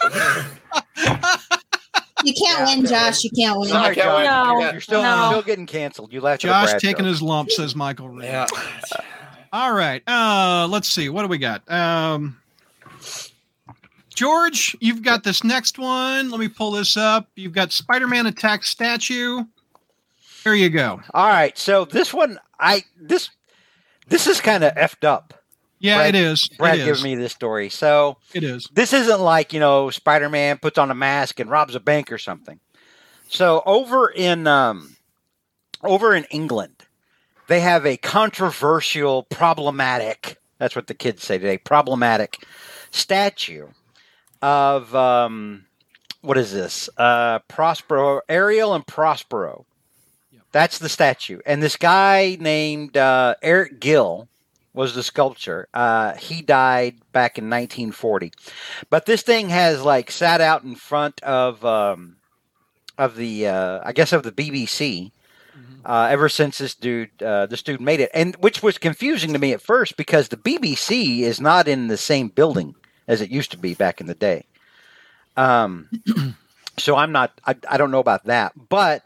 You can't Yeah, win, okay. Josh. You can't win. Sorry, Josh, Josh. No. Yeah. You're still No. still getting canceled. You laughed at Josh Brad taking joke. his lump, (laughs) says Michael Reed. Yeah. All right. Uh, let's see. What do we got? Um, George, you've got this next one. Let me pull this up. You've got Spider-Man attack statue. Here you go. All right, so this one, I this this is kind of effed up. Yeah, Brad- it is. Brad it giving me this story. So It is. this isn't like you know Spider-Man puts on a mask and robs a bank or something. So over in um, over in England, they have a controversial, problematic. That's what the kids say today. Problematic statue of um, what is this? Uh, Prospero, Ariel, and Prospero. Yep. That's the statue, and this guy named uh, Eric Gill was the sculptor. Uh, he died back in 1940, but this thing has like sat out in front of um, of the uh, I guess of the BBC uh, ever since this dude uh, this dude made it, and which was confusing to me at first because the BBC is not in the same building as it used to be back in the day. Um, (clears throat) so I'm not I, I don't know about that, but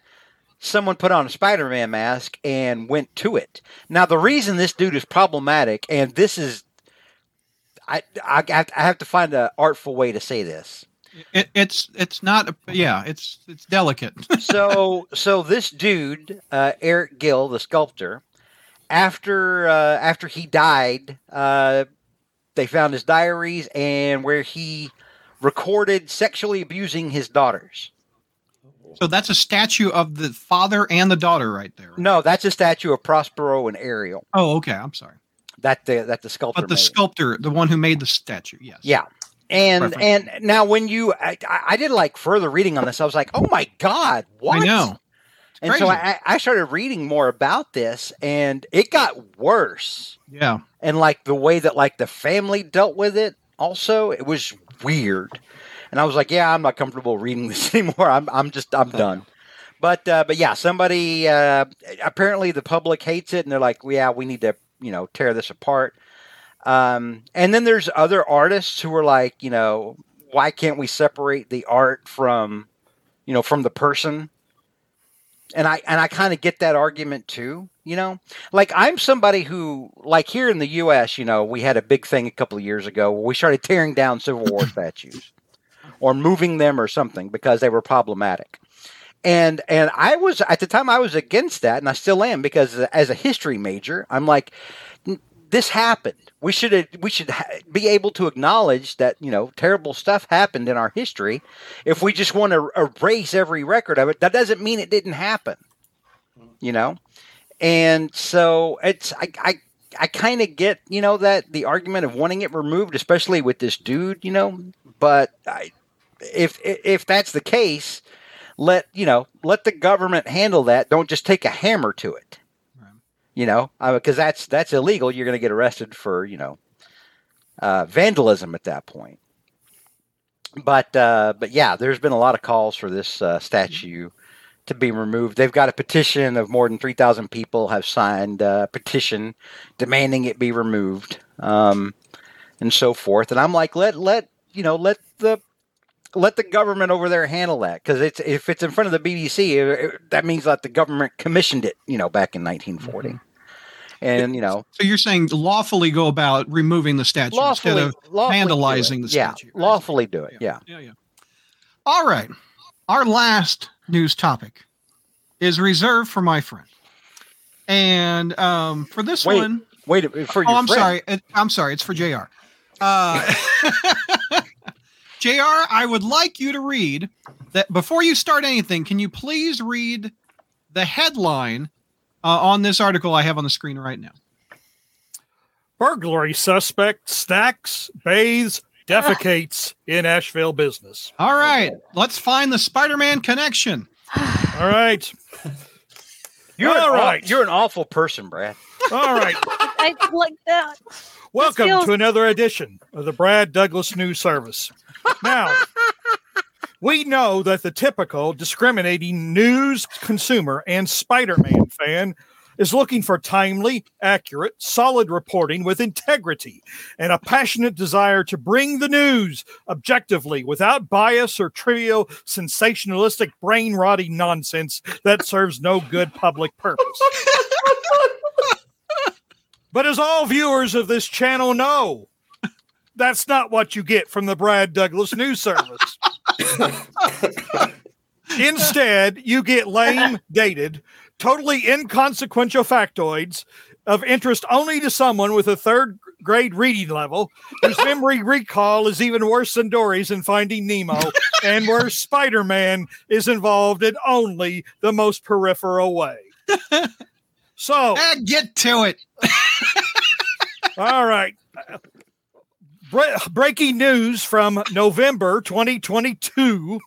someone put on a Spider-Man mask and went to it. Now the reason this dude is problematic, and this is I I, have- I have to find an artful way to say this. It, it's it's not. Yeah, it's it's delicate. (laughs) so so this dude uh, Eric Gill, the sculptor, after uh, after he died, uh, they found his diaries and where he recorded sexually abusing his daughters. so that's a statue of the father and the daughter right there. No, that's a statue of Prospero and Ariel. Oh, okay. I'm sorry. That the that the sculptor. But the made. sculptor, the one who made the statue, yes. Yeah. And Perfect. and now when you I, I did like further reading on this, I was like, oh my god, what? I know. And so. I, I started reading more about this, and it got worse. Yeah. And like the way that like the family dealt with it, also it was weird. And I was like, yeah, I'm not comfortable reading (laughs) this anymore. I'm I'm just I'm done. But uh, but yeah, somebody uh, apparently the public hates it, and they're like, yeah, we need to you know tear this apart. Um, and then there's other artists who are like, you know, why can't we separate the art from, you know, from the person? And I and I kind of get that argument too. You know, like I'm somebody who, like here in the U.S., you know, we had a big thing a couple of years ago where we started tearing down Civil War (clears throat) statues or moving them or something because they were problematic. And and I was at the time I was against that, and I still am because as a history major, I'm like, "N- this happened. We should uh, we should be able to acknowledge that you know terrible stuff happened in our history. If we just want to er, erase every record of it, that doesn't mean it didn't happen. You know, and so it's I I, I kind of get you know that the argument of wanting it removed, especially with this dude, you know. But I, if if that's the case, let you know let the government handle that. Don't just take a hammer to it. You know, because that's that's illegal. You're going to get arrested for you know uh, vandalism at that point. But uh, but yeah, there's been a lot of calls for this uh, statue to be removed. They've got a petition of more than three thousand people have signed a petition demanding it be removed, um, and so forth. And I'm like, let let you know, let the let the government over there handle that because it's if it's in front of the BBC, it- it- that means that the government commissioned it, you know, back in 1940. And you know, So you're saying lawfully go about removing the statue lawfully, instead of vandalizing the yeah, statue. lawfully do it. Yeah. yeah, yeah. All right. Our last news topic is reserved for my friend. And um, for this one Wait, one, Wait for your oh, I'm friend. sorry. I'm sorry. It's for JR. Uh, (laughs) (laughs) JR, I would like you to read that before you start anything. Can you please read the headline uh, on this article I have on the screen right now? Burglary suspect stacks, bathes, defecates in Asheville business. All right. Let's find the Spider Man connection. All right. You're All an aw- right. you're an awful person, Brad. All right. (laughs) I like that. Welcome feels- to another edition of the Brad Douglas News Service. Now, we know that the typical discriminating news consumer and Spider Man fan is looking for timely, accurate, solid reporting with integrity and a passionate desire to bring the news objectively without bias or trivial, sensationalistic, brain rotting nonsense that serves no good public purpose. But as all viewers of this channel know, that's not what you get from the Brad Douglas News Service. (laughs) Instead, you get lame, dated, totally inconsequential factoids of interest only to someone with a third grade reading level whose memory (laughs) recall is even worse than Dory's in Finding Nemo, and where Spider Man is involved in only the most peripheral way. So, (laughs) Ah, get to it. (laughs) all right. Bre- breaking news from November 2022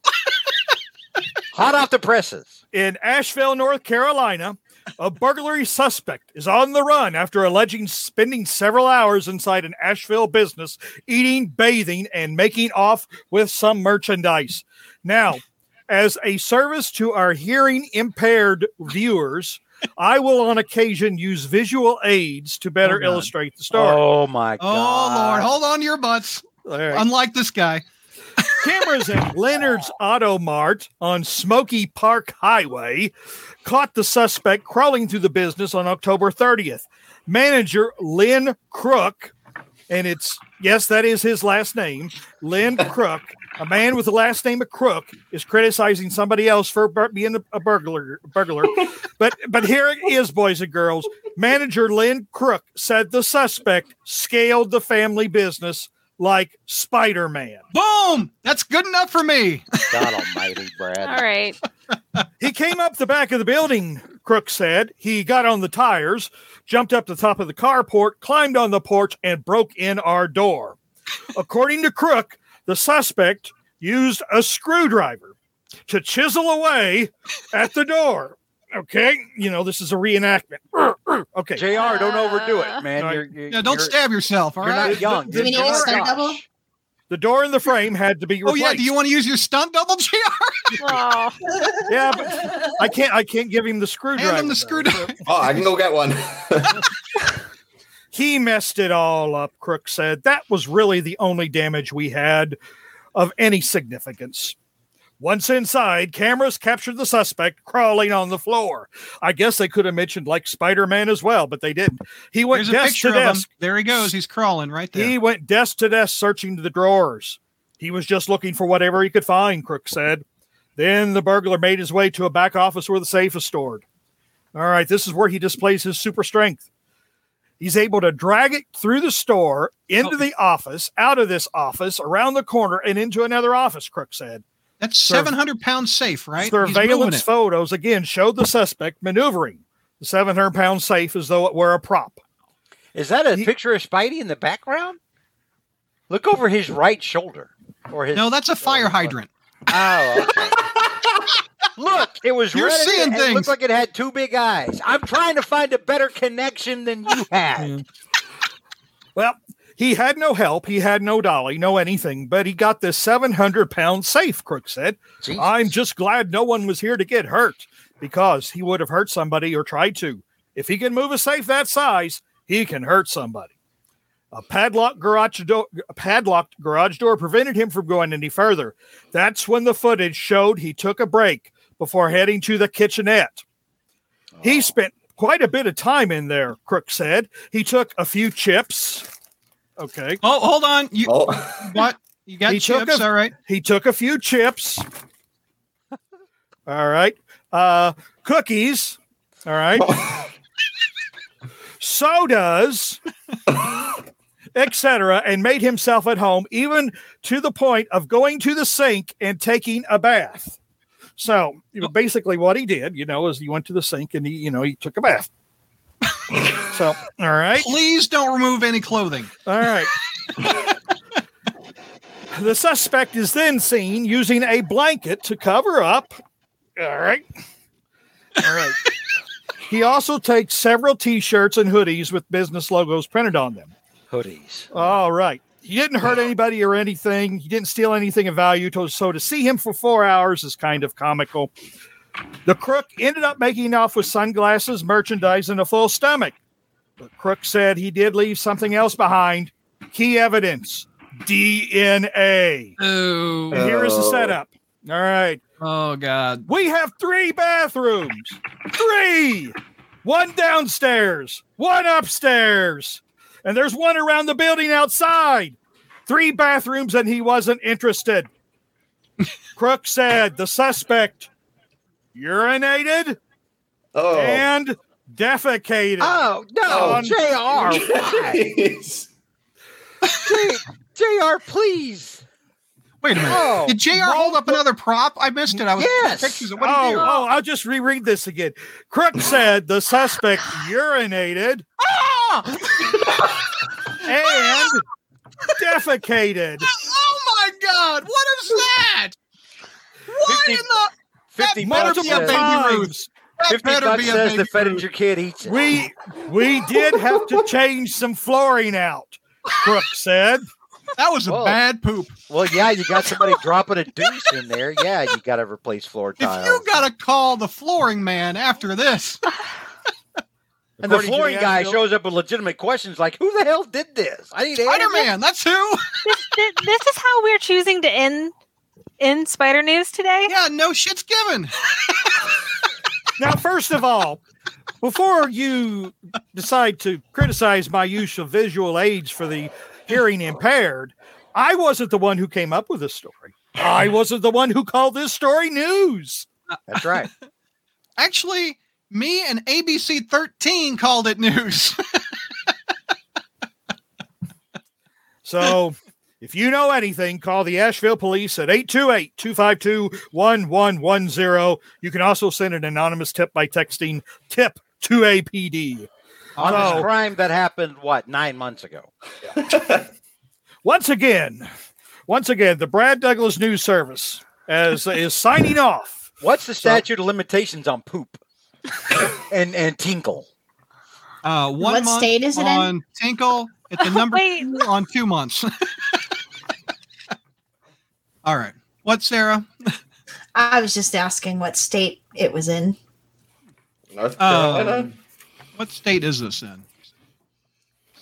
Hot off the presses. In Asheville, North Carolina. A burglary suspect is on the run after alleging spending several hours inside an Asheville business, eating, bathing, and making off with some merchandise. Now, as a service to our hearing impaired viewers, I will on occasion use visual aids to better Oh, illustrate the story. Oh my Oh. Lord. Hold on to your butts. All right. Unlike this guy. Cameras in Leonard's Auto Mart on Smoky Park Highway caught the suspect crawling through the business on October 30th. Manager Lynn Crook, and it's yes, that is his last name, Lynn Crook. A man with the last name of Crook is criticizing somebody else for bur- being a, a burglar. Burglar, but but here it is, boys and girls. Manager Lynn Crook said the suspect scaled the family business like Spider Man. Boom. That's good enough for me. God almighty, Brad. All right. (laughs) He came up the back of the building, Crook said. He got on the tires, jumped up the top of the carport, climbed on the porch, and broke in our door. According to Crook, the suspect used a screwdriver to chisel away at the door. Okay, you know, this is a reenactment. (clears throat) Okay. Jr. Don't overdo it, uh. man. All right. You're, you're, Yeah, don't you're- stab yourself. All You're right. not young. Do we need You're a stunt double? The door in the frame had to be replaced. Oh yeah. Do you want to use your stunt double, Jr? Oh, (laughs) Yeah, but I can't. I can't give him the screwdriver. Hand him the screwdriver. Oh, I can go get one. (laughs) He messed it all up, Crook said. That was really the only damage we had of any significance. Once inside, cameras captured the suspect crawling on the floor. I guess they could have mentioned like Spider Man as well, but they didn't. He went There's desk to desk. There he goes. He's crawling right there. He went desk to desk searching the drawers. He was just looking for whatever he could find, Crook said. Then the burglar made his way to a back office where the safe is stored. All right, this is where he displays his super strength. He's able to drag it through the store, into Oh. the office, out of this office, around the corner, and into another office, Crook said. That's Sur- 700 pounds safe, right? Surveillance photos again showed the suspect maneuvering the 700 pound safe as though it were a prop. Is that a He- picture of Spidey in the background? Look over his right shoulder. Or his No, that's a fire hydrant. Oh, okay. (laughs) Look, it was You're red seeing it, It things. looked like it had two big eyes. I'm trying to find a better connection than you (laughs) had. Well, he had no help. He had no dolly, no anything, but he got this 700 pound safe, Crook said. Jesus. I'm just glad no one was here to get hurt because he would have hurt somebody or tried to. If he can move a safe that size, he can hurt somebody. A padlocked garage door, a padlocked garage door prevented him from going any further. That's when the footage showed he took a break before heading to the kitchenette. He oh. spent quite a bit of time in there, Crook said. He took a few chips. Okay. Oh, hold on. You Oh, (laughs) what? You got He took chips, a- all right. He took a few chips. All right. Uh cookies. All right. (laughs) Sodas, (laughs) etc., and made himself at home, even to the point of going to the sink and taking a bath. So, you know, basically what he did, you know, is he went to the sink and he, you know, he took a bath. So, all right. Please don't remove any clothing. All right. the suspect is then seen using a blanket to cover up. All right. All right. he also takes several t shirts and hoodies with business logos printed on them. Hoodies. All right. He didn't hurt anybody or anything. He didn't steal anything of value. To, so to see him for four hours is kind of comical. The crook ended up making off with sunglasses, merchandise, and a full stomach. But Crook said he did leave something else behind key evidence DNA. Oh, And here is the Oh. setup. All right. oh God. We have three bathrooms. Three. One downstairs, one upstairs. And there's one around the building outside. Three bathrooms, and he wasn't interested. (laughs) Crook said the suspect urinated oh. and defecated. Oh, no, Oh. JR. (laughs) Why? J- JR, please. Wait a minute. Oh, Did JR hold up another prop? I missed it. I was Yes. pictures of what he Oh, did. oh, I'll just reread this again. Crook (laughs) said the suspect urinated ah! and defecated. (laughs) Oh my God! What is that? What 50 in the? 50 That bucks, be a says, baby times. Ruth. That 50 better bucks be a says baby the fed your kid eats it. We we did have to (laughs) change some flooring out. Crook said. That was a Whoa. bad poop. well, yeah, you got somebody dropping a deuce in there. Yeah, you got to replace floor If tiles. you gotta call the flooring man after this, (laughs) and the flooring the guy shows up with legitimate questions like, "Who the hell did this?" I need Spider Man, that's who. this, this, this is how we're choosing to end in Spider News today. Yeah, no shit's given. (laughs) Now, first of all, before you decide to criticize my use of visual aids for the hearing impaired, I wasn't the one who came up with this story. I wasn't the one who called this story news. That's right. (laughs) Actually, me and ABC 13 called it news. (laughs) So if you know anything, call the Asheville police at 828 252 1110. You can also send an anonymous tip by texting tip to APD. On Oh. this crime that happened, what, nine months ago? (laughs) Once again, once again, the Brad Douglas News Service as, is signing off. What's the statute of limitations on poop (laughs) and and tinkle? Uh, one What month state is it in? on Tinkle. It's the number (laughs) Wait. two on two months. All right. What, Sarah? I was just asking what state it was in. North Carolina. Um, what state is this in?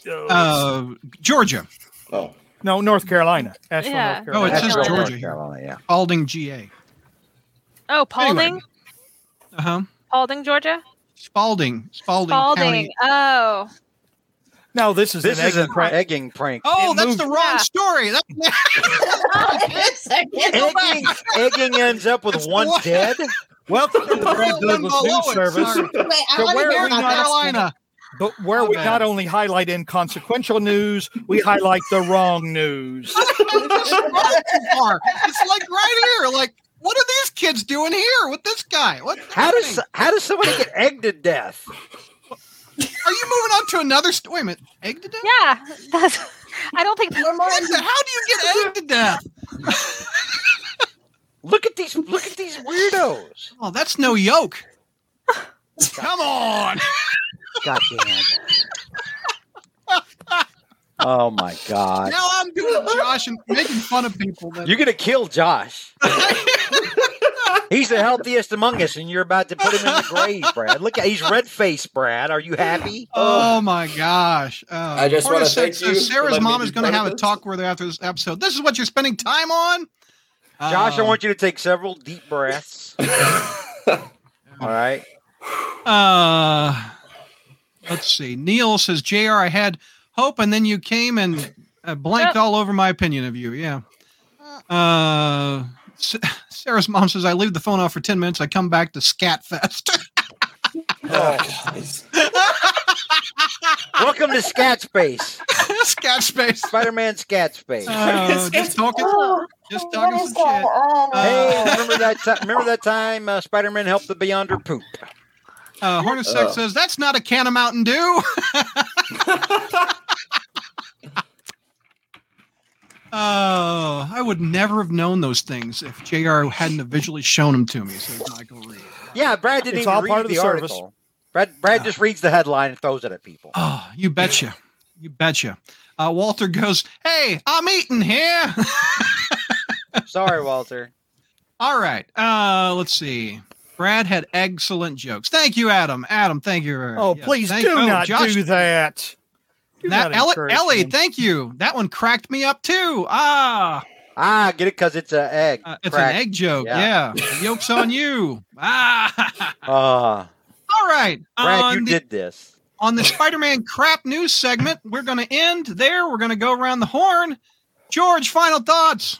Uh, Uh, Georgia. oh, no, North Carolina. Asheville, Yeah. North Carolina. Oh, it says Carolina. Georgia North here. Carolina, yeah. Spalding, GA. Oh, Paulding, Uh huh. Paulding, Georgia. Spalding. Spalding. Spalding. County. Oh, No, this is This an is egg an prank. egging prank. Oh, It that's moved- the wrong Yeah. story. That, (laughs) Egging, egging ends up with That's one the one- dead. (laughs) Welcome to the Brad One Douglas News Service. Wait, I So where are we, about North that. Carolina. but where My we bad. not only highlight inconsequential news, we highlight the wrong news. It's. (laughs) It's like right here. Like, what are these kids doing here with this guy? What? How does how does somebody get egged to death? Are you moving on to another story? Wait a minute. Egg to death? yeah. That's. I don't think. What the- How do you get egg to death? (laughs) Look at these look at these weirdos. Oh, that's no yolk. (laughs) Come on. God damn. (laughs) Oh my god. Now I'm doing Josh and making fun of people. That, You're gonna kill Josh. (laughs) He's the healthiest among us, and you're about to put him in the grave, Brad. Look at he's red faced, Brad. Are you happy? Oh my gosh! Uh, I just wanna Horace thank you Sarah's mom is going to part of have a talk with her after this episode. This is what you're spending time on, Josh, I Uh, want you to take several deep breaths. (laughs) All right. Uh, let's see. Neil says, "Jr. I had hope, and then you came and uh, blanked all over my opinion of you." Yeah. Uh, Sarah's mom says, "I leave the phone off for ten minutes. I come back to Scatfest." (laughs) Welcome to Scat Space, (laughs) Scat space. Spider-Man Scat Space. Uh, just talking, just talking some shit. hey, Uh, remember that? Ti- remember that time uh, Spider-Man helped the Beyonder poop? Uh, Hornacek Oh. says, "That's not a can of Mountain Dew." (laughs) Oh, I would never have known those things if JR hadn't have visually shown them to me. Says Michael Reed. Yeah, Brad didn't It's even read part of the, the article. Brad, Brad just reads the headline and throws it at people. Oh, you betcha. You betcha. Uh, Walter goes, Hey, I'm eating here. (laughs) Sorry, Walter. All right. Uh, let's see. Brad had excellent jokes. Thank you, Adam. Adam, thank you. Oh, yes, please thank- do oh, not Josh, do that. Do That, Ellie, Ellie, thank you. That one cracked me up too. Ah, Ah, get it because it's an egg. uh, it's Crack. an egg joke. Yeah. Yeah. Yolk's on you. (laughs) Ah. Ah, All right. Brad, on you the- did this. on the Spider-Man crap news segment. We're going to end there. We're going to go around the horn. George, final thoughts.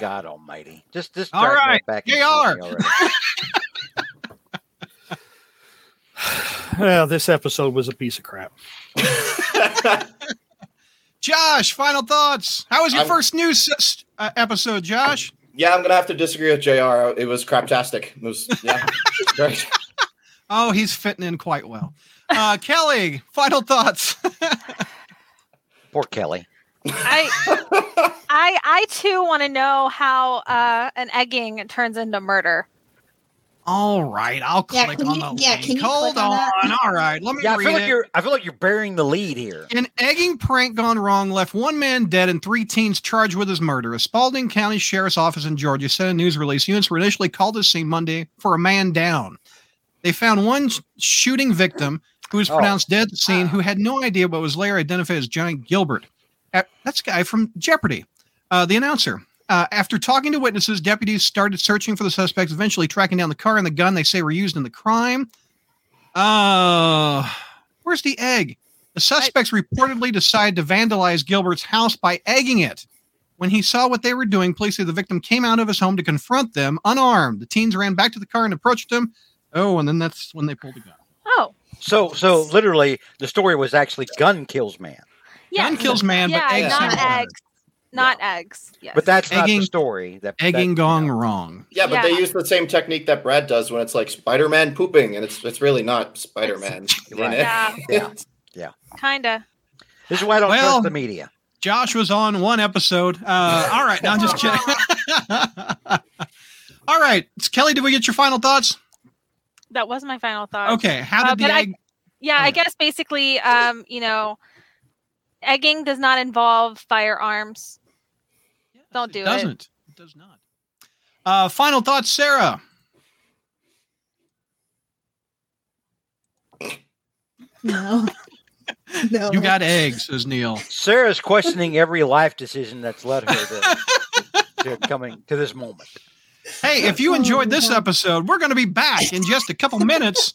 God Almighty! Just, just All drag that right, back. they (laughs) and are. forth already. Well, this episode was a piece of crap. (laughs) Josh, final thoughts. How was your I'm- first news uh, episode, Josh? yeah, I'm gonna have to disagree with Jr. It was craptastic. It was yeah, (laughs) great. Oh, he's fitting in quite well. Uh, Kelly, final thoughts. (laughs) Poor Kelly. I, I, I too want to know how uh, an egging turns into murder. All right, I'll Yeah, click can on you- the yeah, link. can you Hold click on that? on. All right, let me Yeah, I read feel like it. you're. I feel like you're burying the lead here. An egging prank gone wrong left one man dead and three teens charged with his murder. A Spalding County Sheriff's Office in Georgia said in a news release units were initially called to the scene Monday for a man down. They found one shooting victim who was Oh. pronounced dead at the scene who had no idea but was later identified as Johnny Gilbert. That's the guy from Jeopardy, uh, the announcer. Uh, after talking to witnesses, deputies started searching for the suspects, eventually tracking down the car and the gun they say were used in the crime. Uh, where's the egg? The suspects reportedly decided to vandalize Gilbert's house by egging it. When he saw what they were doing, police say the victim came out of his home to confront them unarmed. The teens ran back to the car and approached him. Oh, and then that's when they pulled the gun. Oh, So, so literally, the story was actually gun kills man. yeah. Gun kills man, yeah, but eggs not kill man. eggs. Not eggs. Yes. But that's not Egging- the story. That Egging that, gone you know. wrong. Yeah, but they use the same technique that Brad does when it's like Spider-Man pooping, and it's it's really not Spider-Man. Right. it. Yeah. (laughs) Yeah. kinda. This is why I don't Well- trust the media. Josh was on one episode. Uh, (laughs) all right, now I'm just kidding. (laughs) all right, Kelly, did we get your final thoughts? That was my final thought. Okay, how Uh, the but I- egg? Yeah, I guess basically, um, you know, egging does not involve firearms. Don't do it it. doesn't. It does not. Uh, final thoughts, Sarah. No. (laughs) no. You got eggs, says Neil. Sarah's questioning every life decision that's led her to, to (laughs) coming to this moment. Hey, if you enjoyed this episode, we're going to be back in just a couple minutes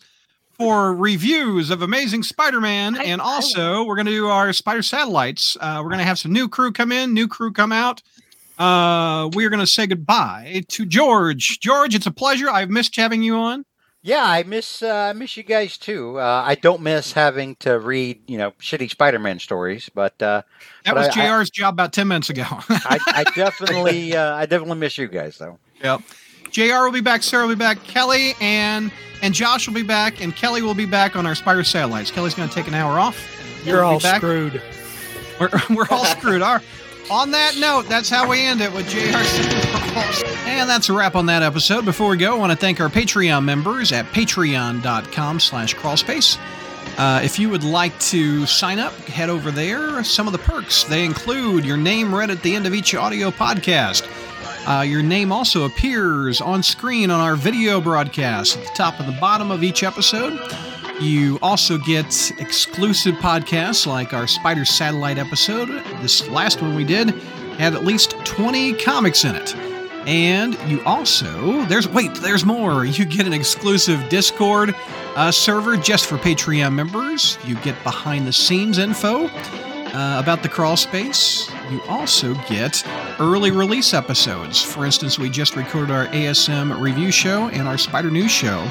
for reviews of Amazing Spider-Man, and also we're going to do our Spider Satellites. Uh, we're going to have some new crew come in, new crew come out. Uh, we are going to say goodbye to George. George, it's a pleasure. I've missed having you on. Yeah, I miss uh, I miss you guys too. Uh, I don't miss having to read you know shitty Spider-Man stories, but uh, That But was I- I- JR's job about 10 minutes ago. I, I (laughs) definitely uh, I definitely miss you guys though. Yep. JR will be back, Sarah will be back, Kelly and and Josh will be back, and Kelly will be back on our Spider Satellites. Kelly's going to take an hour off. You're We'll all screwed. We're, (laughs) we're all screwed. Our, on that note, that's how we end it with JR. And that's a wrap on that episode. Before we go, I want to thank our Patreon members at patreon.com slash crawlspace. Uh, if you would like to sign up, head over there. Some of the perks, they include your name read at the end of each audio podcast. Uh, your name also appears on screen on our video broadcast at the top and the bottom of each episode. You also get exclusive podcasts like our Spider Satellite episode. This last one we did had at least 20 comics in it. And you also, there's, wait, there's more. (laughs) You get an exclusive Discord uh, server just for Patreon members. You get behind the scenes info uh, about the crawl space. You also get early release episodes. For instance, we just recorded our ASM review show and our Spider News show.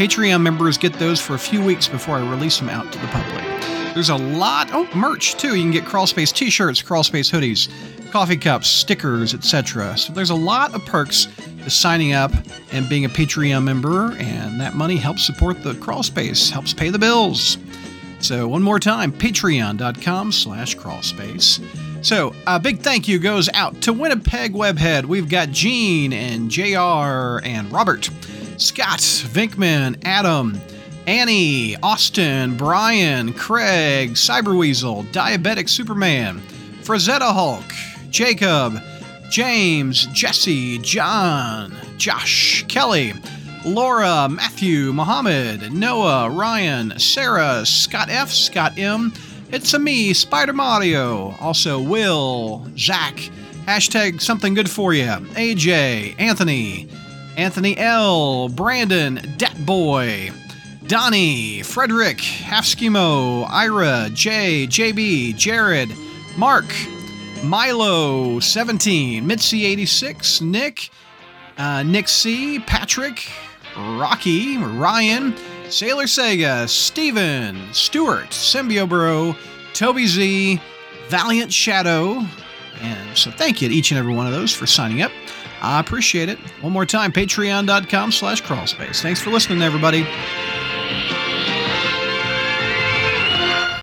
Patreon members get those for a few weeks before I release them out to the public. There's a lot, oh, merch too. You can get Crawlspace t shirts, Crawlspace hoodies, coffee cups, stickers, etc. So there's a lot of perks to signing up and being a Patreon member, and that money helps support the Crawlspace, helps pay the bills. So one more time, patreon.com slash crawlspace. So a big thank you goes out to Winnipeg Webhead. We've got Gene and JR and Robert, Scott, Vinkman, Adam, Annie, Austin, Brian, Craig, Cyberweasel, Diabetic Superman, Frazetta Hulk, Jacob, James, Jesse, John, Josh, Kelly, Laura, Matthew, Mohammed, Noah, Ryan, Sarah, Scott F, Scott M, It's a me, Spider Mario. Also, Will, Zach, hashtag something good for you, AJ, Anthony, Anthony L, Brandon, Dat Boy, Donnie, Frederick, Half Schemo, Ira, Jay, JB, Jared, Mark, Milo, 17, Mitzi, 86, Nick, uh, Nick C, Patrick, Rocky, Ryan, Sailor Sega, Steven, Stuart, Symbiobro, Toby Z, Valiant Shadow. And so thank you to each and every one of those for signing up. I appreciate it. One more time, patreon.com slash crawlspace. Thanks for listening, everybody.